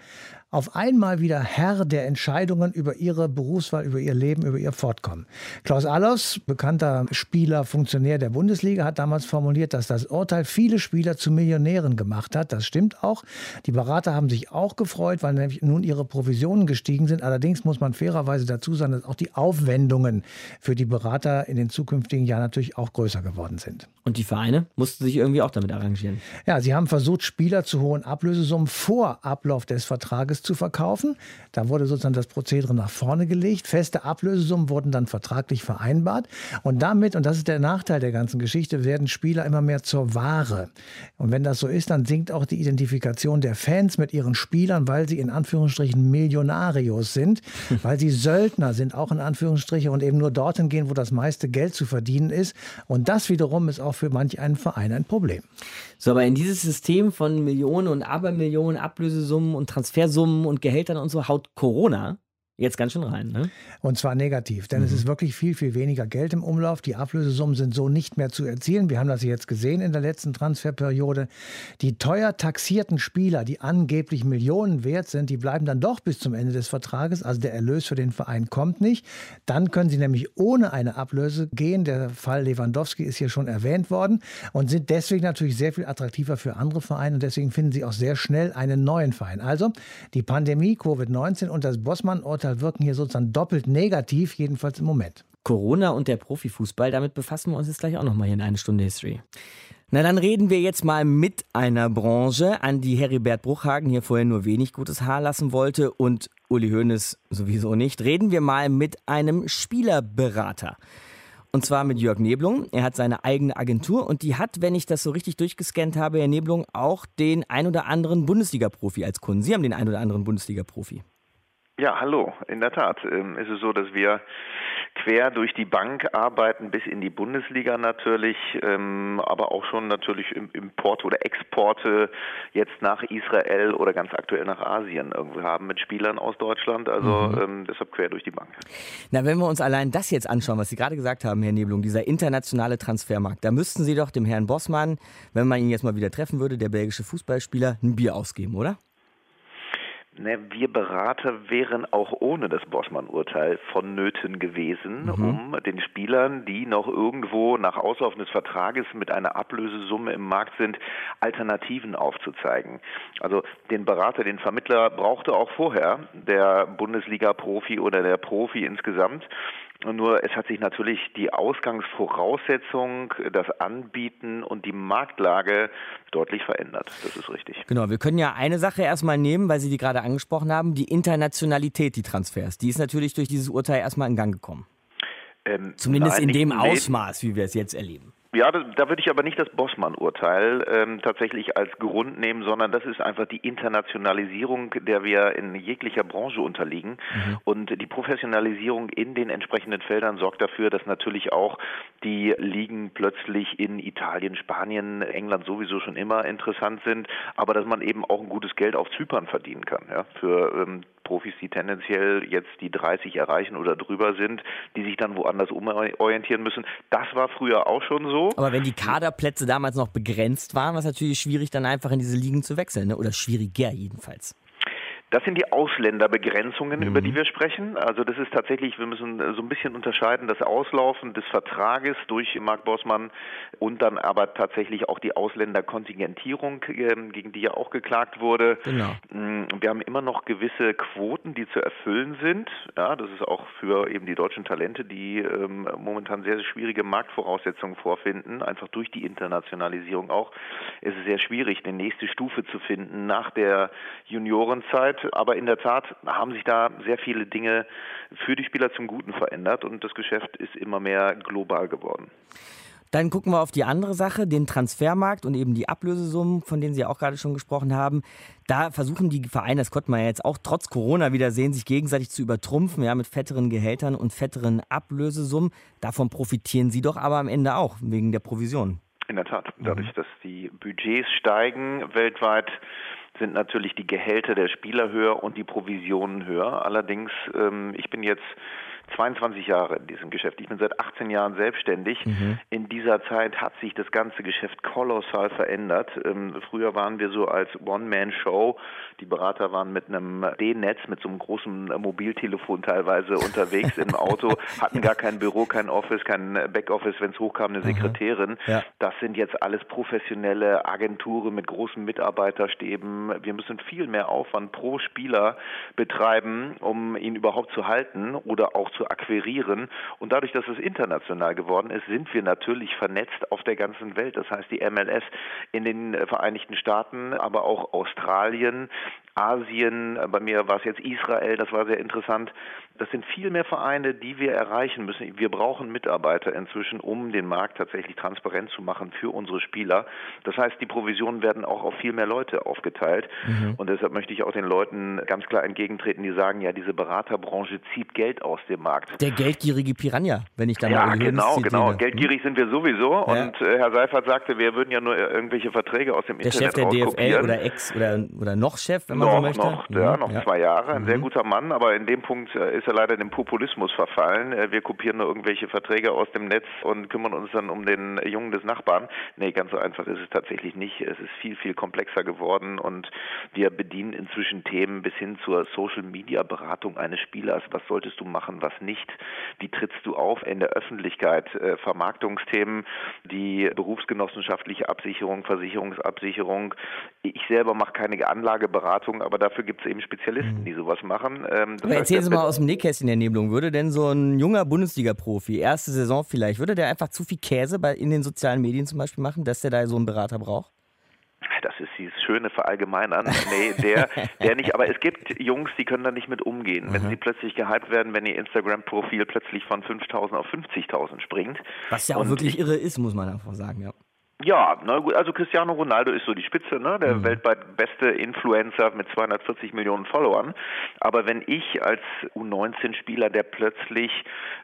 auf einmal wieder Herr der Entscheidungen über ihre Berufswahl, über ihr Leben, über ihr Fortkommen. Klaus Allers, bekannter Spieler, Funktionär der Bundesliga, hat damals formuliert, dass das Urteil viele Spieler zu Millionären gemacht hat. Das stimmt auch. Die Berater haben sich auch gefreut, weil nämlich nun ihre Provisionen gestiegen sind. Allerdings muss man fairerweise dazu sagen, dass auch die Aufwendungen für die Berater in den zukünftigen Jahren natürlich auch größer geworden sind. Und die Vereine mussten sich irgendwie auch damit arrangieren. Ja, sie haben versucht, Spieler zu hohen Ablösesummen vor Ablauf des Vertrages zu verkaufen. Da wurde sozusagen das Prozedere nach vorne gelegt. Feste Ablösesummen wurden dann vertraglich vereinbart. Und damit, und das ist der Nachteil der ganzen Geschichte, werden Spieler immer mehr zur Ware. Und wenn das so ist, dann sinkt auch die Identifikation der Fans mit ihren Spielern, weil sie in Anführungsstrichen Millionarios sind, *laughs* weil sie Söldner sind, auch in Anführungsstrichen, und eben nur dorthin gehen, wo das meiste Geld zu verdienen ist. Und das wiederum ist auch für manch einen Verein ein Problem. So, aber in dieses System von Millionen und Abermillionen Ablösesummen und Transfersummen und Gehältern und so haut Corona Jetzt ganz schön rein, ne? Und zwar negativ, denn mhm. es ist wirklich viel, viel weniger Geld im Umlauf. Die Ablösesummen sind so nicht mehr zu erzielen. Wir haben das jetzt gesehen in der letzten Transferperiode. Die teuer taxierten Spieler, die angeblich Millionen wert sind, die bleiben dann doch bis zum Ende des Vertrages. Also der Erlös für den Verein kommt nicht. Dann können sie nämlich ohne eine Ablöse gehen. Der Fall Lewandowski ist hier schon erwähnt worden und sind deswegen natürlich sehr viel attraktiver für andere Vereine. Und deswegen finden sie auch sehr schnell einen neuen Verein. Also die Pandemie, Covid-19 und das Bossmann-Urteil Urteil wirken hier sozusagen doppelt negativ, jedenfalls im Moment. Corona und der Profifußball, damit befassen wir uns jetzt gleich auch nochmal hier in eine Stunde History. Na, dann reden wir jetzt mal mit einer Branche, an die Heribert Bruchhagen hier vorher nur wenig gutes Haar lassen wollte und Uli Hoeneß sowieso nicht. Reden wir mal mit einem Spielerberater. Und zwar mit Jörg Neblung. Er hat seine eigene Agentur und die hat, wenn ich das so richtig durchgescannt habe, Herr Neblung, auch den ein oder anderen Bundesliga-Profi als Kunden. Sie haben den ein oder anderen Bundesliga-Profi. Ja, hallo. In der Tat ähm, ist es so, dass wir quer durch die Bank arbeiten, bis in die Bundesliga natürlich, ähm, aber auch schon natürlich Importe oder Exporte jetzt nach Israel oder ganz aktuell nach Asien irgendwie haben mit Spielern aus Deutschland. Also mhm. ähm, deshalb quer durch die Bank. Na, wenn wir uns allein das jetzt anschauen, was Sie gerade gesagt haben, Herr Nebelung, dieser internationale Transfermarkt, da müssten Sie doch dem Herrn Bossmann, wenn man ihn jetzt mal wieder treffen würde, der belgische Fußballspieler, ein Bier ausgeben, oder? Ne, wir Berater wären auch ohne das Bossmann-Urteil vonnöten gewesen, mhm. um den Spielern, die noch irgendwo nach Auslaufen des Vertrages mit einer Ablösesumme im Markt sind, Alternativen aufzuzeigen. Also den Berater, den Vermittler brauchte auch vorher der Bundesliga-Profi oder der Profi insgesamt. Nur es hat sich natürlich die Ausgangsvoraussetzung, das Anbieten und die Marktlage deutlich verändert. Das ist richtig. Genau, wir können ja eine Sache erstmal nehmen, weil Sie die gerade angesprochen haben, die Internationalität, die Transfers. Die ist natürlich durch dieses Urteil erstmal in Gang gekommen. Ähm, Zumindest nein, in dem Ausmaß, wie wir es jetzt erleben. Ja, da, da würde ich aber nicht das Bossmann-Urteil ähm, tatsächlich als Grund nehmen, sondern das ist einfach die Internationalisierung, der wir in jeglicher Branche unterliegen. Mhm. Und die Professionalisierung in den entsprechenden Feldern sorgt dafür, dass natürlich auch die Ligen plötzlich in Italien, Spanien, England sowieso schon immer interessant sind, aber dass man eben auch ein gutes Geld auf Zypern verdienen kann, ja, für ähm, Profis, die tendenziell jetzt die 30 erreichen oder drüber sind, die sich dann woanders umorientieren müssen. Das war früher auch schon so. Aber wenn die Kaderplätze damals noch begrenzt waren, war es natürlich schwierig, dann einfach in diese Ligen zu wechseln, ne? oder schwieriger jedenfalls. Das sind die Ausländerbegrenzungen, mhm. über die wir sprechen. Also das ist tatsächlich, wir müssen so ein bisschen unterscheiden, das Auslaufen des Vertrages durch Marc Bossmann und dann aber tatsächlich auch die Ausländerkontingentierung, ähm, gegen die ja auch geklagt wurde. Genau. Mm, wir haben immer noch gewisse Quoten, die zu erfüllen sind. Ja, das ist auch für eben die deutschen Talente, die ähm, momentan sehr, sehr schwierige Marktvoraussetzungen vorfinden, einfach durch die Internationalisierung auch. Es ist sehr schwierig, eine nächste Stufe zu finden nach der Juniorenzeit Zeit. Aber in der Tat haben sich da sehr viele Dinge für die Spieler zum Guten verändert und das Geschäft ist immer mehr global geworden. Dann gucken wir auf die andere Sache, den Transfermarkt und eben die Ablösesummen, von denen Sie auch gerade schon gesprochen haben. Da versuchen die Vereine, das konnte man ja jetzt auch trotz Corona wieder sehen, sich gegenseitig zu übertrumpfen, ja, mit fetteren Gehältern und fetteren Ablösesummen. Davon profitieren Sie doch aber am Ende auch, wegen der Provision. In der Tat. Dadurch, dass die Budgets steigen weltweit, sind natürlich die Gehälter der Spieler höher und die Provisionen höher. Allerdings, ähm, ich bin jetzt 22 Jahre in diesem Geschäft. Ich bin seit 18 Jahren selbstständig. Mhm. In dieser Zeit hat sich das ganze Geschäft kolossal verändert. Ähm, früher waren wir so als One-Man-Show. Die Berater waren mit einem D-Netz, mit so einem großen Mobiltelefon teilweise unterwegs im Auto, *laughs* hatten gar kein Büro, kein Office, kein Backoffice, wenn es hochkam, eine Sekretärin. Ja. Das sind jetzt alles professionelle Agenturen mit großen Mitarbeiterstäben. Wir müssen viel mehr Aufwand pro Spieler betreiben, um ihn überhaupt zu halten oder auch zu akquirieren. Und dadurch, dass es international geworden ist, sind wir natürlich vernetzt auf der ganzen Welt. Das heißt, die MLS in den Vereinigten Staaten, aber auch Australien, Asien, bei mir war es jetzt Israel, das war sehr interessant. Das sind viel mehr Vereine, die wir erreichen müssen. Wir brauchen Mitarbeiter inzwischen, um den Markt tatsächlich transparent zu machen für unsere Spieler. Das heißt, die Provisionen werden auch auf viel mehr Leute aufgeteilt. Mhm. Und deshalb möchte ich auch den Leuten ganz klar entgegentreten, die sagen, ja, diese Beraterbranche zieht Geld aus dem Markt. Der geldgierige Piranha, wenn ich da ja, mal Ja, genau, genau. Geldgierig sind wir sowieso. Ja. Und äh, Herr Seifert sagte, wir würden ja nur irgendwelche Verträge aus dem der Internet Der Chef der DFL oder Ex oder, oder noch Chef, wenn man noch, so möchte. Noch, ja, noch ja. zwei Jahre. Ein mhm. sehr guter Mann, aber in dem Punkt äh, ist er leider dem Populismus verfallen. Äh, wir kopieren nur irgendwelche Verträge aus dem Netz und kümmern uns dann um den Jungen des Nachbarn. Nee, ganz so einfach ist es tatsächlich nicht. Es ist viel, viel komplexer geworden und wir bedienen inzwischen Themen bis hin zur Social-Media-Beratung eines Spielers. Was solltest du machen, was nicht? Wie trittst du auf in der Öffentlichkeit? Äh, Vermarktungsthemen, die berufsgenossenschaftliche Absicherung, Versicherungsabsicherung. Ich selber mache keine Anlageberatung, aber dafür gibt es eben Spezialisten, mhm. die sowas machen. Ähm, aber erzählen Sie mal aus dem Nähkästchen der Nebelung. Würde denn so ein junger Bundesliga-Profi, erste Saison vielleicht, würde der einfach zu viel Käse bei, in den sozialen Medien zum Beispiel machen, dass der da so einen Berater braucht? Das ist dieses schöne Verallgemeinern. Nee, der, der nicht. Aber es gibt Jungs, die können da nicht mit umgehen. Mhm. Wenn sie plötzlich gehypt werden, wenn ihr Instagram-Profil plötzlich von 5.000 auf 50.000 springt. Was ja auch wirklich irre ist, muss man einfach sagen, ja. Ja, na gut, also Cristiano Ronaldo ist so die Spitze, ne? der mhm. weltweit beste Influencer mit 240 Millionen Followern. Aber wenn ich als U19-Spieler, der plötzlich,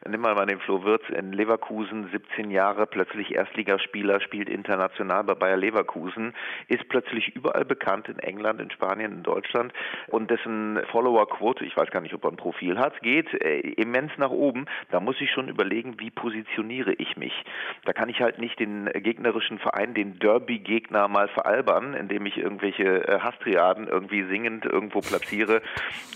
nimm mal mal den Flo Wirtz in Leverkusen, 17 Jahre, plötzlich Erstligaspieler, spielt international bei Bayer Leverkusen, ist plötzlich überall bekannt in England, in Spanien, in Deutschland und dessen Follower-Quote, ich weiß gar nicht, ob er ein Profil hat, geht äh, immens nach oben. Da muss ich schon überlegen, wie positioniere ich mich. Da kann ich halt nicht den gegnerischen Verein den Derby-Gegner mal veralbern, indem ich irgendwelche äh, Hastriaden irgendwie singend irgendwo platziere.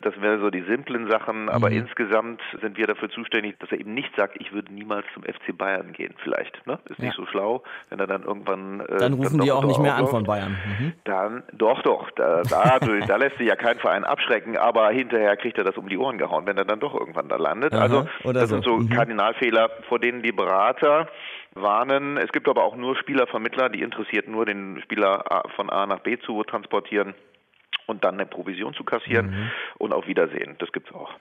Das wäre so die simplen Sachen, aber mhm. insgesamt sind wir dafür zuständig, dass er eben nicht sagt, ich würde niemals zum FC Bayern gehen, vielleicht. Ne? Ist ja. nicht so schlau, wenn er dann irgendwann. Äh, dann rufen dann die auch nicht mehr an von Bayern. Mhm. Dann, doch, doch. Da, da, *laughs* da lässt sich ja kein Verein abschrecken, aber hinterher kriegt er das um die Ohren gehauen, wenn er dann doch irgendwann da landet. Aha, also, das so. sind so mhm. Kardinalfehler, vor denen die Berater warnen. Es gibt aber auch nur Spielervermittler, die interessiert nur den Spieler von A nach B zu transportieren und dann eine Provision zu kassieren mhm. und auf Wiedersehen. Das gibt's auch.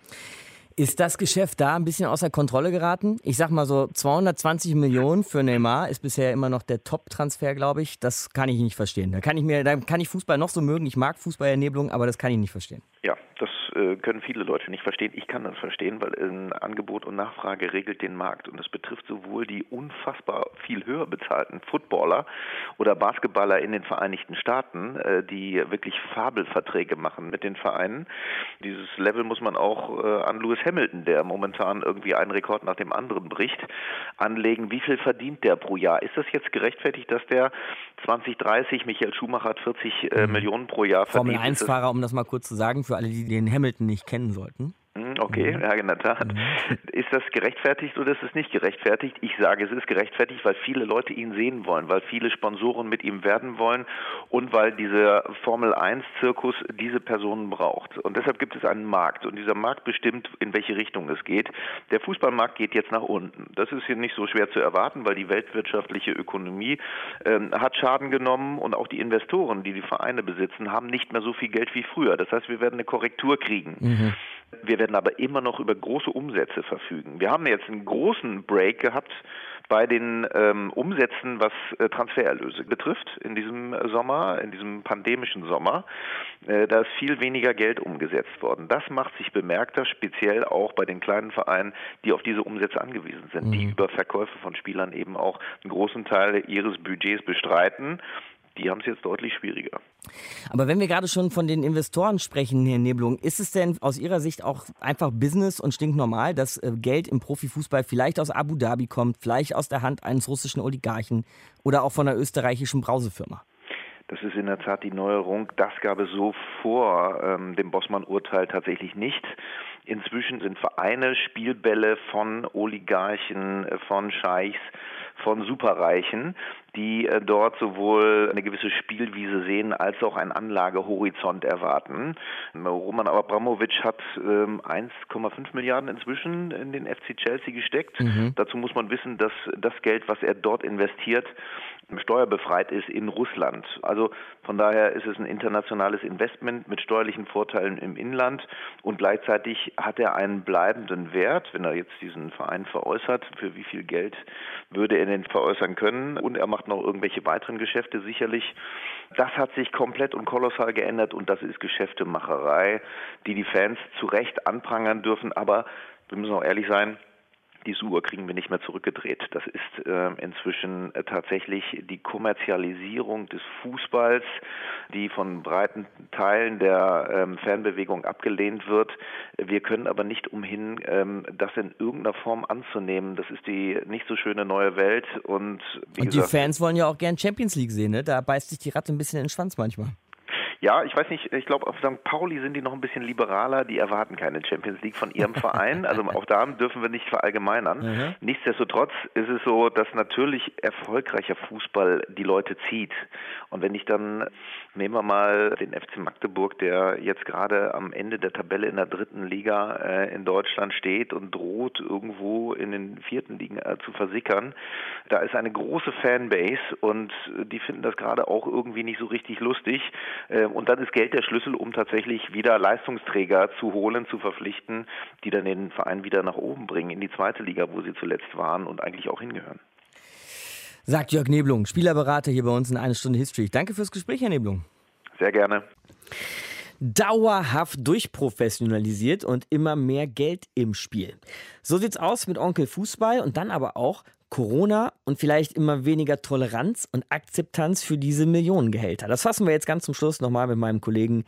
Ist das Geschäft da ein bisschen außer Kontrolle geraten? Ich sag mal so 220 Millionen für Neymar ist bisher immer noch der Top-Transfer, glaube ich. Das kann ich nicht verstehen. Da kann ich mir, da kann ich Fußball noch so mögen. Ich mag Fußballernebelung, aber das kann ich nicht verstehen. Ja, das äh, können viele Leute nicht verstehen. Ich kann das verstehen, weil äh, Angebot und Nachfrage regelt den Markt. Und das betrifft sowohl die unfassbar viel höher bezahlten Footballer oder Basketballer in den Vereinigten Staaten, äh, die wirklich Fabelverträge machen mit den Vereinen. Dieses Level muss man auch äh, an Lewis Hamilton, der momentan irgendwie einen Rekord nach dem anderen bricht, anlegen. Wie viel verdient der pro Jahr? Ist das jetzt gerechtfertigt, dass der 2030, Michael Schumacher hat 40 äh, mhm. Millionen pro Jahr verdient? Formel 1-Fahrer, um das mal kurz zu sagen, für alle, die den Hamilton nicht kennen sollten. Hm, okay, mhm. ja, in der Tat. Mhm. Ist das gerechtfertigt oder ist es nicht gerechtfertigt? Ich sage, es ist gerechtfertigt, weil viele Leute ihn sehen wollen, weil viele Sponsoren mit ihm werden wollen und weil dieser Formel 1-Zirkus diese Personen braucht. Und deshalb gibt es einen Markt und dieser Markt bestimmt, in welche Richtung es geht. Der Fußballmarkt geht jetzt nach unten. Das ist hier nicht so schwer zu erwarten, weil die weltwirtschaftliche Ökonomie äh, hat Schaden genommen und auch die Investoren, die die Vereine besitzen, haben nicht mehr so viel Geld wie früher. Das heißt, wir werden eine Korrektur kriegen. Mhm. Wir werden aber immer noch über große Umsätze verfügen. Wir haben jetzt einen großen Break gehabt bei den ähm, Umsätzen, was äh, Transfererlöse betrifft in diesem Sommer, in diesem pandemischen Sommer. Äh, da ist viel weniger Geld umgesetzt worden. Das macht sich bemerkter, speziell auch bei den kleinen Vereinen, die auf diese Umsätze angewiesen sind, mhm. die über Verkäufe von Spielern eben auch einen großen Teil ihres Budgets bestreiten die haben es jetzt deutlich schwieriger. Aber wenn wir gerade schon von den Investoren sprechen, Herr Nebelung, ist es denn aus Ihrer Sicht auch einfach Business und stinknormal, dass äh, Geld im Profifußball vielleicht aus Abu Dhabi kommt, vielleicht aus der Hand eines russischen Oligarchen oder auch von einer österreichischen Brausefirma? Das ist in der Tat die Neuerung. Das gab es so vor ähm, dem Bossmann-Urteil tatsächlich nicht. Inzwischen sind Vereine Spielbälle von Oligarchen, äh, von Scheichs, von Superreichen, die äh, dort sowohl eine gewisse Spielwiese sehen als auch einen Anlagehorizont erwarten. Roman Abramovic hat ähm, 1,5 Milliarden inzwischen in den FC Chelsea gesteckt. Mhm. Dazu muss man wissen, dass das Geld, was er dort investiert, steuerbefreit ist in Russland. Also von daher ist es ein internationales Investment mit steuerlichen Vorteilen im Inland und gleichzeitig hat er einen bleibenden Wert, wenn er jetzt diesen Verein veräußert, für wie viel Geld würde er denn veräußern können und er macht noch irgendwelche weiteren Geschäfte sicherlich. Das hat sich komplett und kolossal geändert und das ist Geschäftemacherei, die die Fans zu Recht anprangern dürfen, aber wir müssen auch ehrlich sein, diese Uhr kriegen wir nicht mehr zurückgedreht. Das ist äh, inzwischen äh, tatsächlich die Kommerzialisierung des Fußballs, die von breiten Teilen der ähm, Fanbewegung abgelehnt wird. Wir können aber nicht umhin, ähm, das in irgendeiner Form anzunehmen. Das ist die nicht so schöne neue Welt. Und, und die Fans wollen ja auch gern Champions League sehen. Ne? Da beißt sich die Ratte ein bisschen in den Schwanz manchmal. Ja, ich weiß nicht, ich glaube, auf St. Pauli sind die noch ein bisschen liberaler, die erwarten keine Champions League von ihrem Verein. Also auch da dürfen wir nicht verallgemeinern. Mhm. Nichtsdestotrotz ist es so, dass natürlich erfolgreicher Fußball die Leute zieht. Und wenn ich dann, nehmen wir mal den FC Magdeburg, der jetzt gerade am Ende der Tabelle in der dritten Liga äh, in Deutschland steht und droht irgendwo in den vierten Ligen äh, zu versickern. Da ist eine große Fanbase und die finden das gerade auch irgendwie nicht so richtig lustig. Äh, und dann ist Geld der Schlüssel, um tatsächlich wieder Leistungsträger zu holen, zu verpflichten, die dann den Verein wieder nach oben bringen, in die zweite Liga, wo sie zuletzt waren und eigentlich auch hingehören. Sagt Jörg Neblung, Spielerberater hier bei uns in Eine Stunde History. Danke fürs Gespräch, Herr Neblung. Sehr gerne dauerhaft durchprofessionalisiert und immer mehr Geld im Spiel. So sieht's aus mit Onkel Fußball und dann aber auch Corona und vielleicht immer weniger Toleranz und Akzeptanz für diese Millionengehälter. Das fassen wir jetzt ganz zum Schluss nochmal mit meinem Kollegen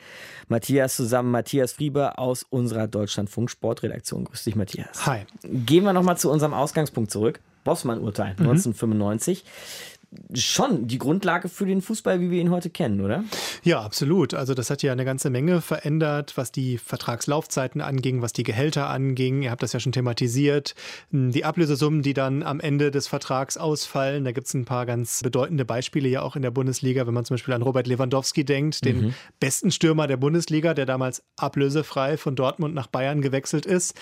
Matthias zusammen. Matthias Frieber aus unserer Deutschlandfunk Sportredaktion. Grüß dich, Matthias. Hi. Gehen wir nochmal zu unserem Ausgangspunkt zurück. Bossmann-Urteil mhm. 1995 schon die Grundlage für den Fußball, wie wir ihn heute kennen, oder? Ja, absolut. Also das hat ja eine ganze Menge verändert, was die Vertragslaufzeiten anging, was die Gehälter anging. Ihr habt das ja schon thematisiert. Die Ablösesummen, die dann am Ende des Vertrags ausfallen. Da gibt es ein paar ganz bedeutende Beispiele ja auch in der Bundesliga, wenn man zum Beispiel an Robert Lewandowski denkt, den mhm. besten Stürmer der Bundesliga, der damals ablösefrei von Dortmund nach Bayern gewechselt ist.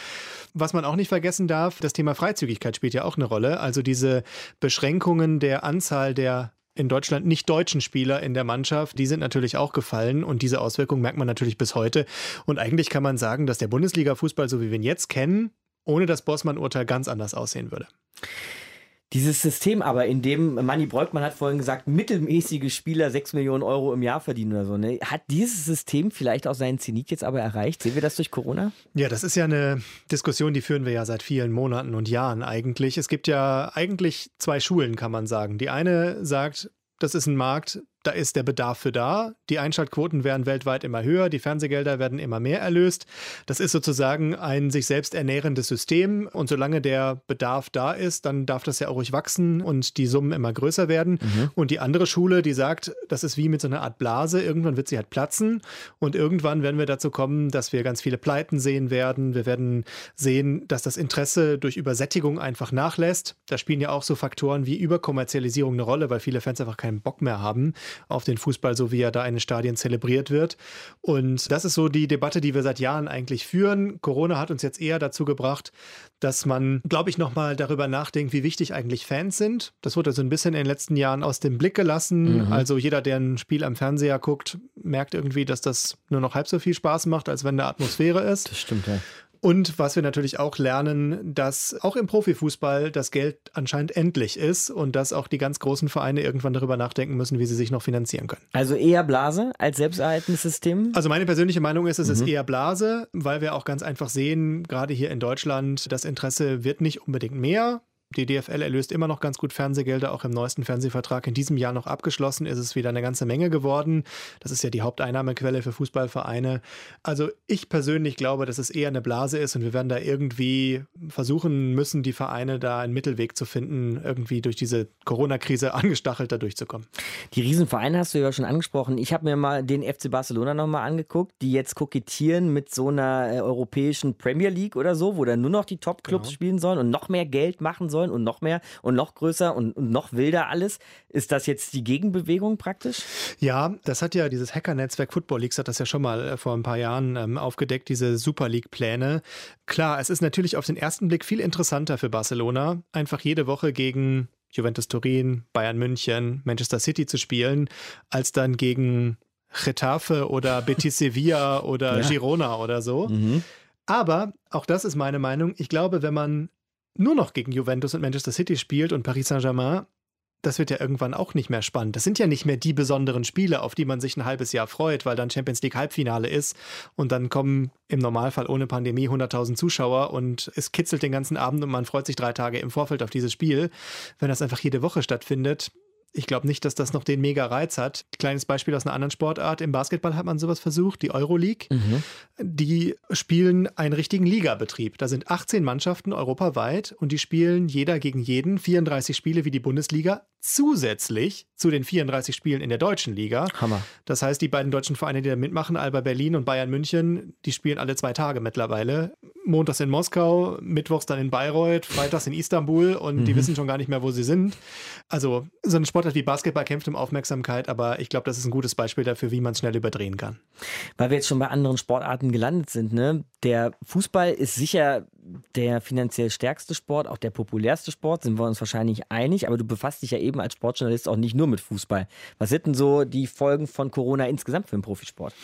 Was man auch nicht vergessen darf, das Thema Freizügigkeit spielt ja auch eine Rolle. Also diese Beschränkungen der Anzahl Anzahl der in Deutschland nicht deutschen Spieler in der Mannschaft, die sind natürlich auch gefallen und diese Auswirkungen merkt man natürlich bis heute. Und eigentlich kann man sagen, dass der Bundesliga-Fußball, so wie wir ihn jetzt kennen, ohne das Bossmann-Urteil ganz anders aussehen würde. Dieses System aber, in dem Manny Breukmann hat vorhin gesagt, mittelmäßige Spieler 6 Millionen Euro im Jahr verdienen oder so, ne? hat dieses System vielleicht auch seinen Zenit jetzt aber erreicht? Sehen wir das durch Corona? Ja, das ist ja eine Diskussion, die führen wir ja seit vielen Monaten und Jahren eigentlich. Es gibt ja eigentlich zwei Schulen, kann man sagen. Die eine sagt, das ist ein Markt, da ist der Bedarf für da. Die Einschaltquoten werden weltweit immer höher, die Fernsehgelder werden immer mehr erlöst. Das ist sozusagen ein sich selbst ernährendes System und solange der Bedarf da ist, dann darf das ja auch ruhig wachsen und die Summen immer größer werden. Mhm. Und die andere Schule, die sagt, das ist wie mit so einer Art Blase, irgendwann wird sie halt platzen und irgendwann werden wir dazu kommen, dass wir ganz viele Pleiten sehen werden. Wir werden sehen, dass das Interesse durch Übersättigung einfach nachlässt. Da spielen ja auch so Faktoren wie Überkommerzialisierung eine Rolle, weil viele Fans einfach keinen Bock mehr haben auf den Fußball, so wie er da in den Stadien zelebriert wird. Und das ist so die Debatte, die wir seit Jahren eigentlich führen. Corona hat uns jetzt eher dazu gebracht, dass man, glaube ich, nochmal darüber nachdenkt, wie wichtig eigentlich Fans sind. Das wurde so ein bisschen in den letzten Jahren aus dem Blick gelassen. Mhm. Also jeder, der ein Spiel am Fernseher guckt, merkt irgendwie, dass das nur noch halb so viel Spaß macht, als wenn eine Atmosphäre ist. Das stimmt, ja. Und was wir natürlich auch lernen, dass auch im Profifußball das Geld anscheinend endlich ist und dass auch die ganz großen Vereine irgendwann darüber nachdenken müssen, wie sie sich noch finanzieren können. Also eher Blase als selbsterhaltendes System? Also meine persönliche Meinung ist, es mhm. ist eher Blase, weil wir auch ganz einfach sehen, gerade hier in Deutschland, das Interesse wird nicht unbedingt mehr. Die DFL erlöst immer noch ganz gut Fernsehgelder, auch im neuesten Fernsehvertrag in diesem Jahr noch abgeschlossen ist es wieder eine ganze Menge geworden. Das ist ja die Haupteinnahmequelle für Fußballvereine. Also ich persönlich glaube, dass es eher eine Blase ist und wir werden da irgendwie versuchen müssen, die Vereine da einen Mittelweg zu finden, irgendwie durch diese Corona-Krise angestachelt da durchzukommen. Die Riesenvereine hast du ja schon angesprochen. Ich habe mir mal den FC Barcelona nochmal angeguckt, die jetzt kokettieren mit so einer äh, europäischen Premier League oder so, wo dann nur noch die Top-Clubs genau. spielen sollen und noch mehr Geld machen sollen sollen und noch mehr und noch größer und, und noch wilder alles. Ist das jetzt die Gegenbewegung praktisch? Ja, das hat ja dieses Hacker-Netzwerk Football Leagues hat das ja schon mal äh, vor ein paar Jahren ähm, aufgedeckt, diese Super League-Pläne. Klar, es ist natürlich auf den ersten Blick viel interessanter für Barcelona, einfach jede Woche gegen Juventus Turin, Bayern München, Manchester City zu spielen, als dann gegen Getafe oder *laughs* Betis Sevilla oder ja. Girona oder so. Mhm. Aber auch das ist meine Meinung. Ich glaube, wenn man nur noch gegen Juventus und Manchester City spielt und Paris Saint-Germain, das wird ja irgendwann auch nicht mehr spannend. Das sind ja nicht mehr die besonderen Spiele, auf die man sich ein halbes Jahr freut, weil dann Champions League Halbfinale ist und dann kommen im Normalfall ohne Pandemie 100.000 Zuschauer und es kitzelt den ganzen Abend und man freut sich drei Tage im Vorfeld auf dieses Spiel. Wenn das einfach jede Woche stattfindet, ich glaube nicht, dass das noch den mega Reiz hat. Kleines Beispiel aus einer anderen Sportart. Im Basketball hat man sowas versucht, die Euroleague. Mhm. Die spielen einen richtigen Ligabetrieb. Da sind 18 Mannschaften europaweit und die spielen jeder gegen jeden 34 Spiele wie die Bundesliga zusätzlich zu den 34 Spielen in der deutschen Liga. Hammer. Das heißt, die beiden deutschen Vereine, die da mitmachen, Alba Berlin und Bayern München, die spielen alle zwei Tage mittlerweile. Montags in Moskau, mittwochs dann in Bayreuth, freitags in Istanbul und mhm. die wissen schon gar nicht mehr, wo sie sind. Also so Sportart wie Basketball kämpft um Aufmerksamkeit, aber ich glaube, das ist ein gutes Beispiel dafür, wie man es schnell überdrehen kann. Weil wir jetzt schon bei anderen Sportarten gelandet sind, ne? Der Fußball ist sicher der finanziell stärkste Sport, auch der populärste Sport, sind wir uns wahrscheinlich einig, aber du befasst dich ja eben als Sportjournalist auch nicht nur mit Fußball. Was sind denn so die Folgen von Corona insgesamt für den Profisport?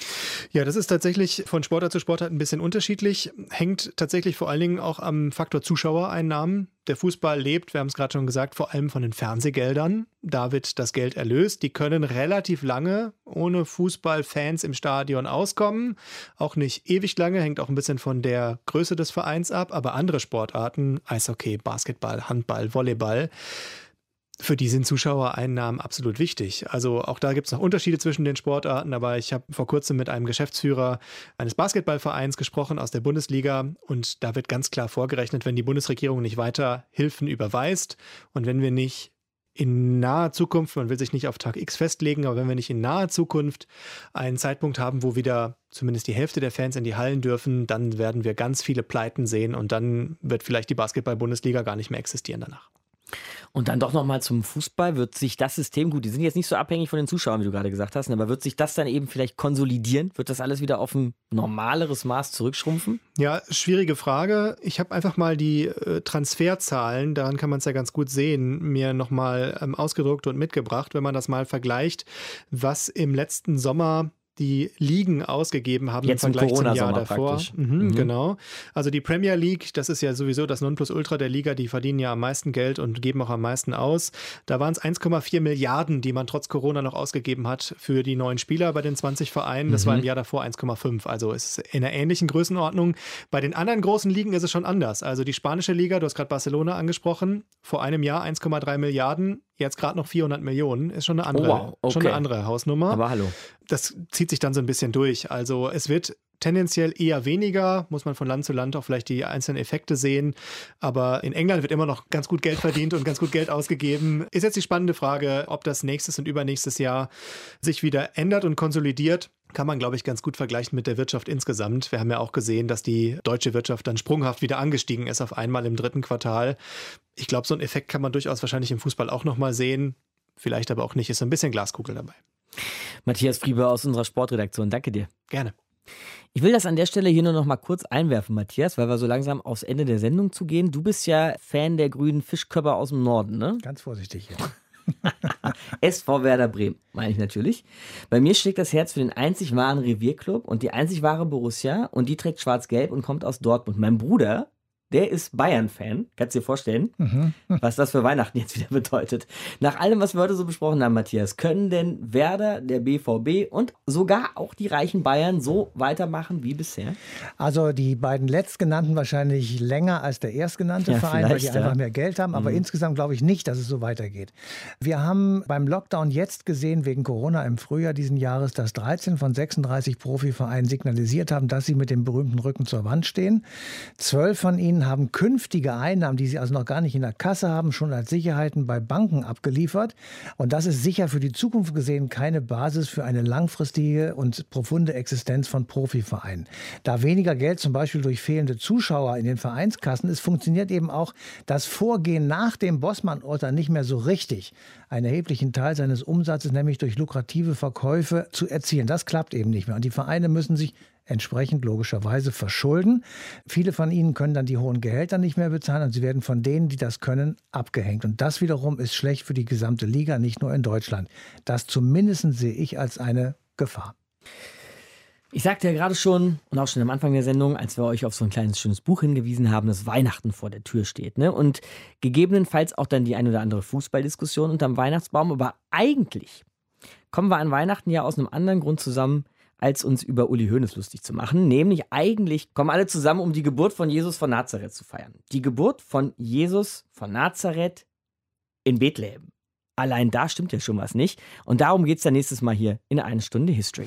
Ja, das ist tatsächlich von Sportart zu Sportart ein bisschen unterschiedlich, hängt tatsächlich vor allen Dingen auch am Faktor Zuschauereinnahmen. Der Fußball lebt, wir haben es gerade schon gesagt, vor allem von den Fernsehgeldern. Da wird das Geld erlöst. Die können relativ lange ohne Fußballfans im Stadion auskommen. Auch nicht ewig lange, hängt auch ein bisschen von der Größe des Vereins ab. Aber andere Sportarten, Eishockey, Basketball, Handball, Volleyball, für die sind Zuschauereinnahmen absolut wichtig. Also auch da gibt es noch Unterschiede zwischen den Sportarten, aber ich habe vor kurzem mit einem Geschäftsführer eines Basketballvereins gesprochen aus der Bundesliga und da wird ganz klar vorgerechnet, wenn die Bundesregierung nicht weiter Hilfen überweist und wenn wir nicht in naher Zukunft, man will sich nicht auf Tag X festlegen, aber wenn wir nicht in naher Zukunft einen Zeitpunkt haben, wo wieder zumindest die Hälfte der Fans in die Hallen dürfen, dann werden wir ganz viele Pleiten sehen und dann wird vielleicht die Basketball-Bundesliga gar nicht mehr existieren danach. Und dann doch nochmal zum Fußball. Wird sich das System, gut, die sind jetzt nicht so abhängig von den Zuschauern, wie du gerade gesagt hast, aber wird sich das dann eben vielleicht konsolidieren? Wird das alles wieder auf ein normaleres Maß zurückschrumpfen? Ja, schwierige Frage. Ich habe einfach mal die äh, Transferzahlen, daran kann man es ja ganz gut sehen, mir nochmal ähm, ausgedruckt und mitgebracht, wenn man das mal vergleicht, was im letzten Sommer die Ligen ausgegeben haben Jetzt im Vergleich zum Jahr davor. Mhm, mhm. Genau. Also die Premier League, das ist ja sowieso das Nonplusultra der Liga, die verdienen ja am meisten Geld und geben auch am meisten aus. Da waren es 1,4 Milliarden, die man trotz Corona noch ausgegeben hat für die neuen Spieler bei den 20 Vereinen. Das mhm. war im Jahr davor 1,5. Also ist in einer ähnlichen Größenordnung. Bei den anderen großen Ligen ist es schon anders. Also die spanische Liga, du hast gerade Barcelona angesprochen, vor einem Jahr 1,3 Milliarden, jetzt gerade noch 400 Millionen, ist schon eine andere, oh wow. okay. schon eine andere Hausnummer. Aber hallo. Das zieht sich dann so ein bisschen durch. Also es wird tendenziell eher weniger, muss man von Land zu Land auch vielleicht die einzelnen Effekte sehen. Aber in England wird immer noch ganz gut Geld verdient und ganz gut Geld ausgegeben. Ist jetzt die spannende Frage, ob das nächstes und übernächstes Jahr sich wieder ändert und konsolidiert kann man, glaube ich, ganz gut vergleichen mit der Wirtschaft insgesamt. Wir haben ja auch gesehen, dass die deutsche Wirtschaft dann sprunghaft wieder angestiegen ist auf einmal im dritten Quartal. Ich glaube, so einen Effekt kann man durchaus wahrscheinlich im Fußball auch nochmal sehen. Vielleicht aber auch nicht. Ist so ein bisschen Glaskugel dabei. Matthias Friebe aus unserer Sportredaktion, danke dir. Gerne. Ich will das an der Stelle hier nur noch mal kurz einwerfen, Matthias, weil wir so langsam aufs Ende der Sendung zu gehen. Du bist ja Fan der grünen Fischkörper aus dem Norden, ne? Ganz vorsichtig hier. *laughs* SV Werder Bremen, meine ich natürlich. Bei mir schlägt das Herz für den einzig wahren Revierclub und die einzig wahre Borussia und die trägt schwarz-gelb und kommt aus Dortmund. Mein Bruder der ist Bayern-Fan. Kannst du dir vorstellen, mhm. was das für Weihnachten jetzt wieder *laughs* bedeutet? Nach allem, was wir heute so besprochen haben, Matthias, können denn Werder, der BVB und sogar auch die reichen Bayern so weitermachen wie bisher? Also die beiden letztgenannten wahrscheinlich länger als der erstgenannte ja, Verein, weil die ja. einfach mehr Geld haben. Aber mhm. insgesamt glaube ich nicht, dass es so weitergeht. Wir haben beim Lockdown jetzt gesehen, wegen Corona im Frühjahr diesen Jahres, dass 13 von 36 Profivereinen signalisiert haben, dass sie mit dem berühmten Rücken zur Wand stehen. Zwölf von ihnen haben künftige Einnahmen, die sie also noch gar nicht in der Kasse haben, schon als Sicherheiten bei Banken abgeliefert. Und das ist sicher für die Zukunft gesehen keine Basis für eine langfristige und profunde Existenz von Profivereinen. Da weniger Geld zum Beispiel durch fehlende Zuschauer in den Vereinskassen ist, funktioniert eben auch das Vorgehen nach dem Bossmann-Urteil nicht mehr so richtig. Einen erheblichen Teil seines Umsatzes nämlich durch lukrative Verkäufe zu erzielen. Das klappt eben nicht mehr. Und die Vereine müssen sich entsprechend logischerweise verschulden. Viele von ihnen können dann die hohen Gehälter nicht mehr bezahlen und sie werden von denen, die das können, abgehängt. Und das wiederum ist schlecht für die gesamte Liga, nicht nur in Deutschland. Das zumindest sehe ich als eine Gefahr. Ich sagte ja gerade schon und auch schon am Anfang der Sendung, als wir euch auf so ein kleines schönes Buch hingewiesen haben, dass Weihnachten vor der Tür steht. Ne? Und gegebenenfalls auch dann die ein oder andere Fußballdiskussion unterm Weihnachtsbaum. Aber eigentlich kommen wir an Weihnachten ja aus einem anderen Grund zusammen, als uns über Uli Hoeneß lustig zu machen. Nämlich eigentlich kommen alle zusammen, um die Geburt von Jesus von Nazareth zu feiern. Die Geburt von Jesus von Nazareth in Bethlehem. Allein da stimmt ja schon was nicht. Und darum geht es dann nächstes Mal hier in eine Stunde History.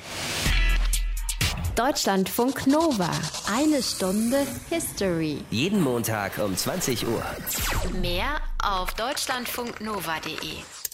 Deutschlandfunk Nova. Eine Stunde History. Jeden Montag um 20 Uhr. Mehr auf deutschlandfunknova.de.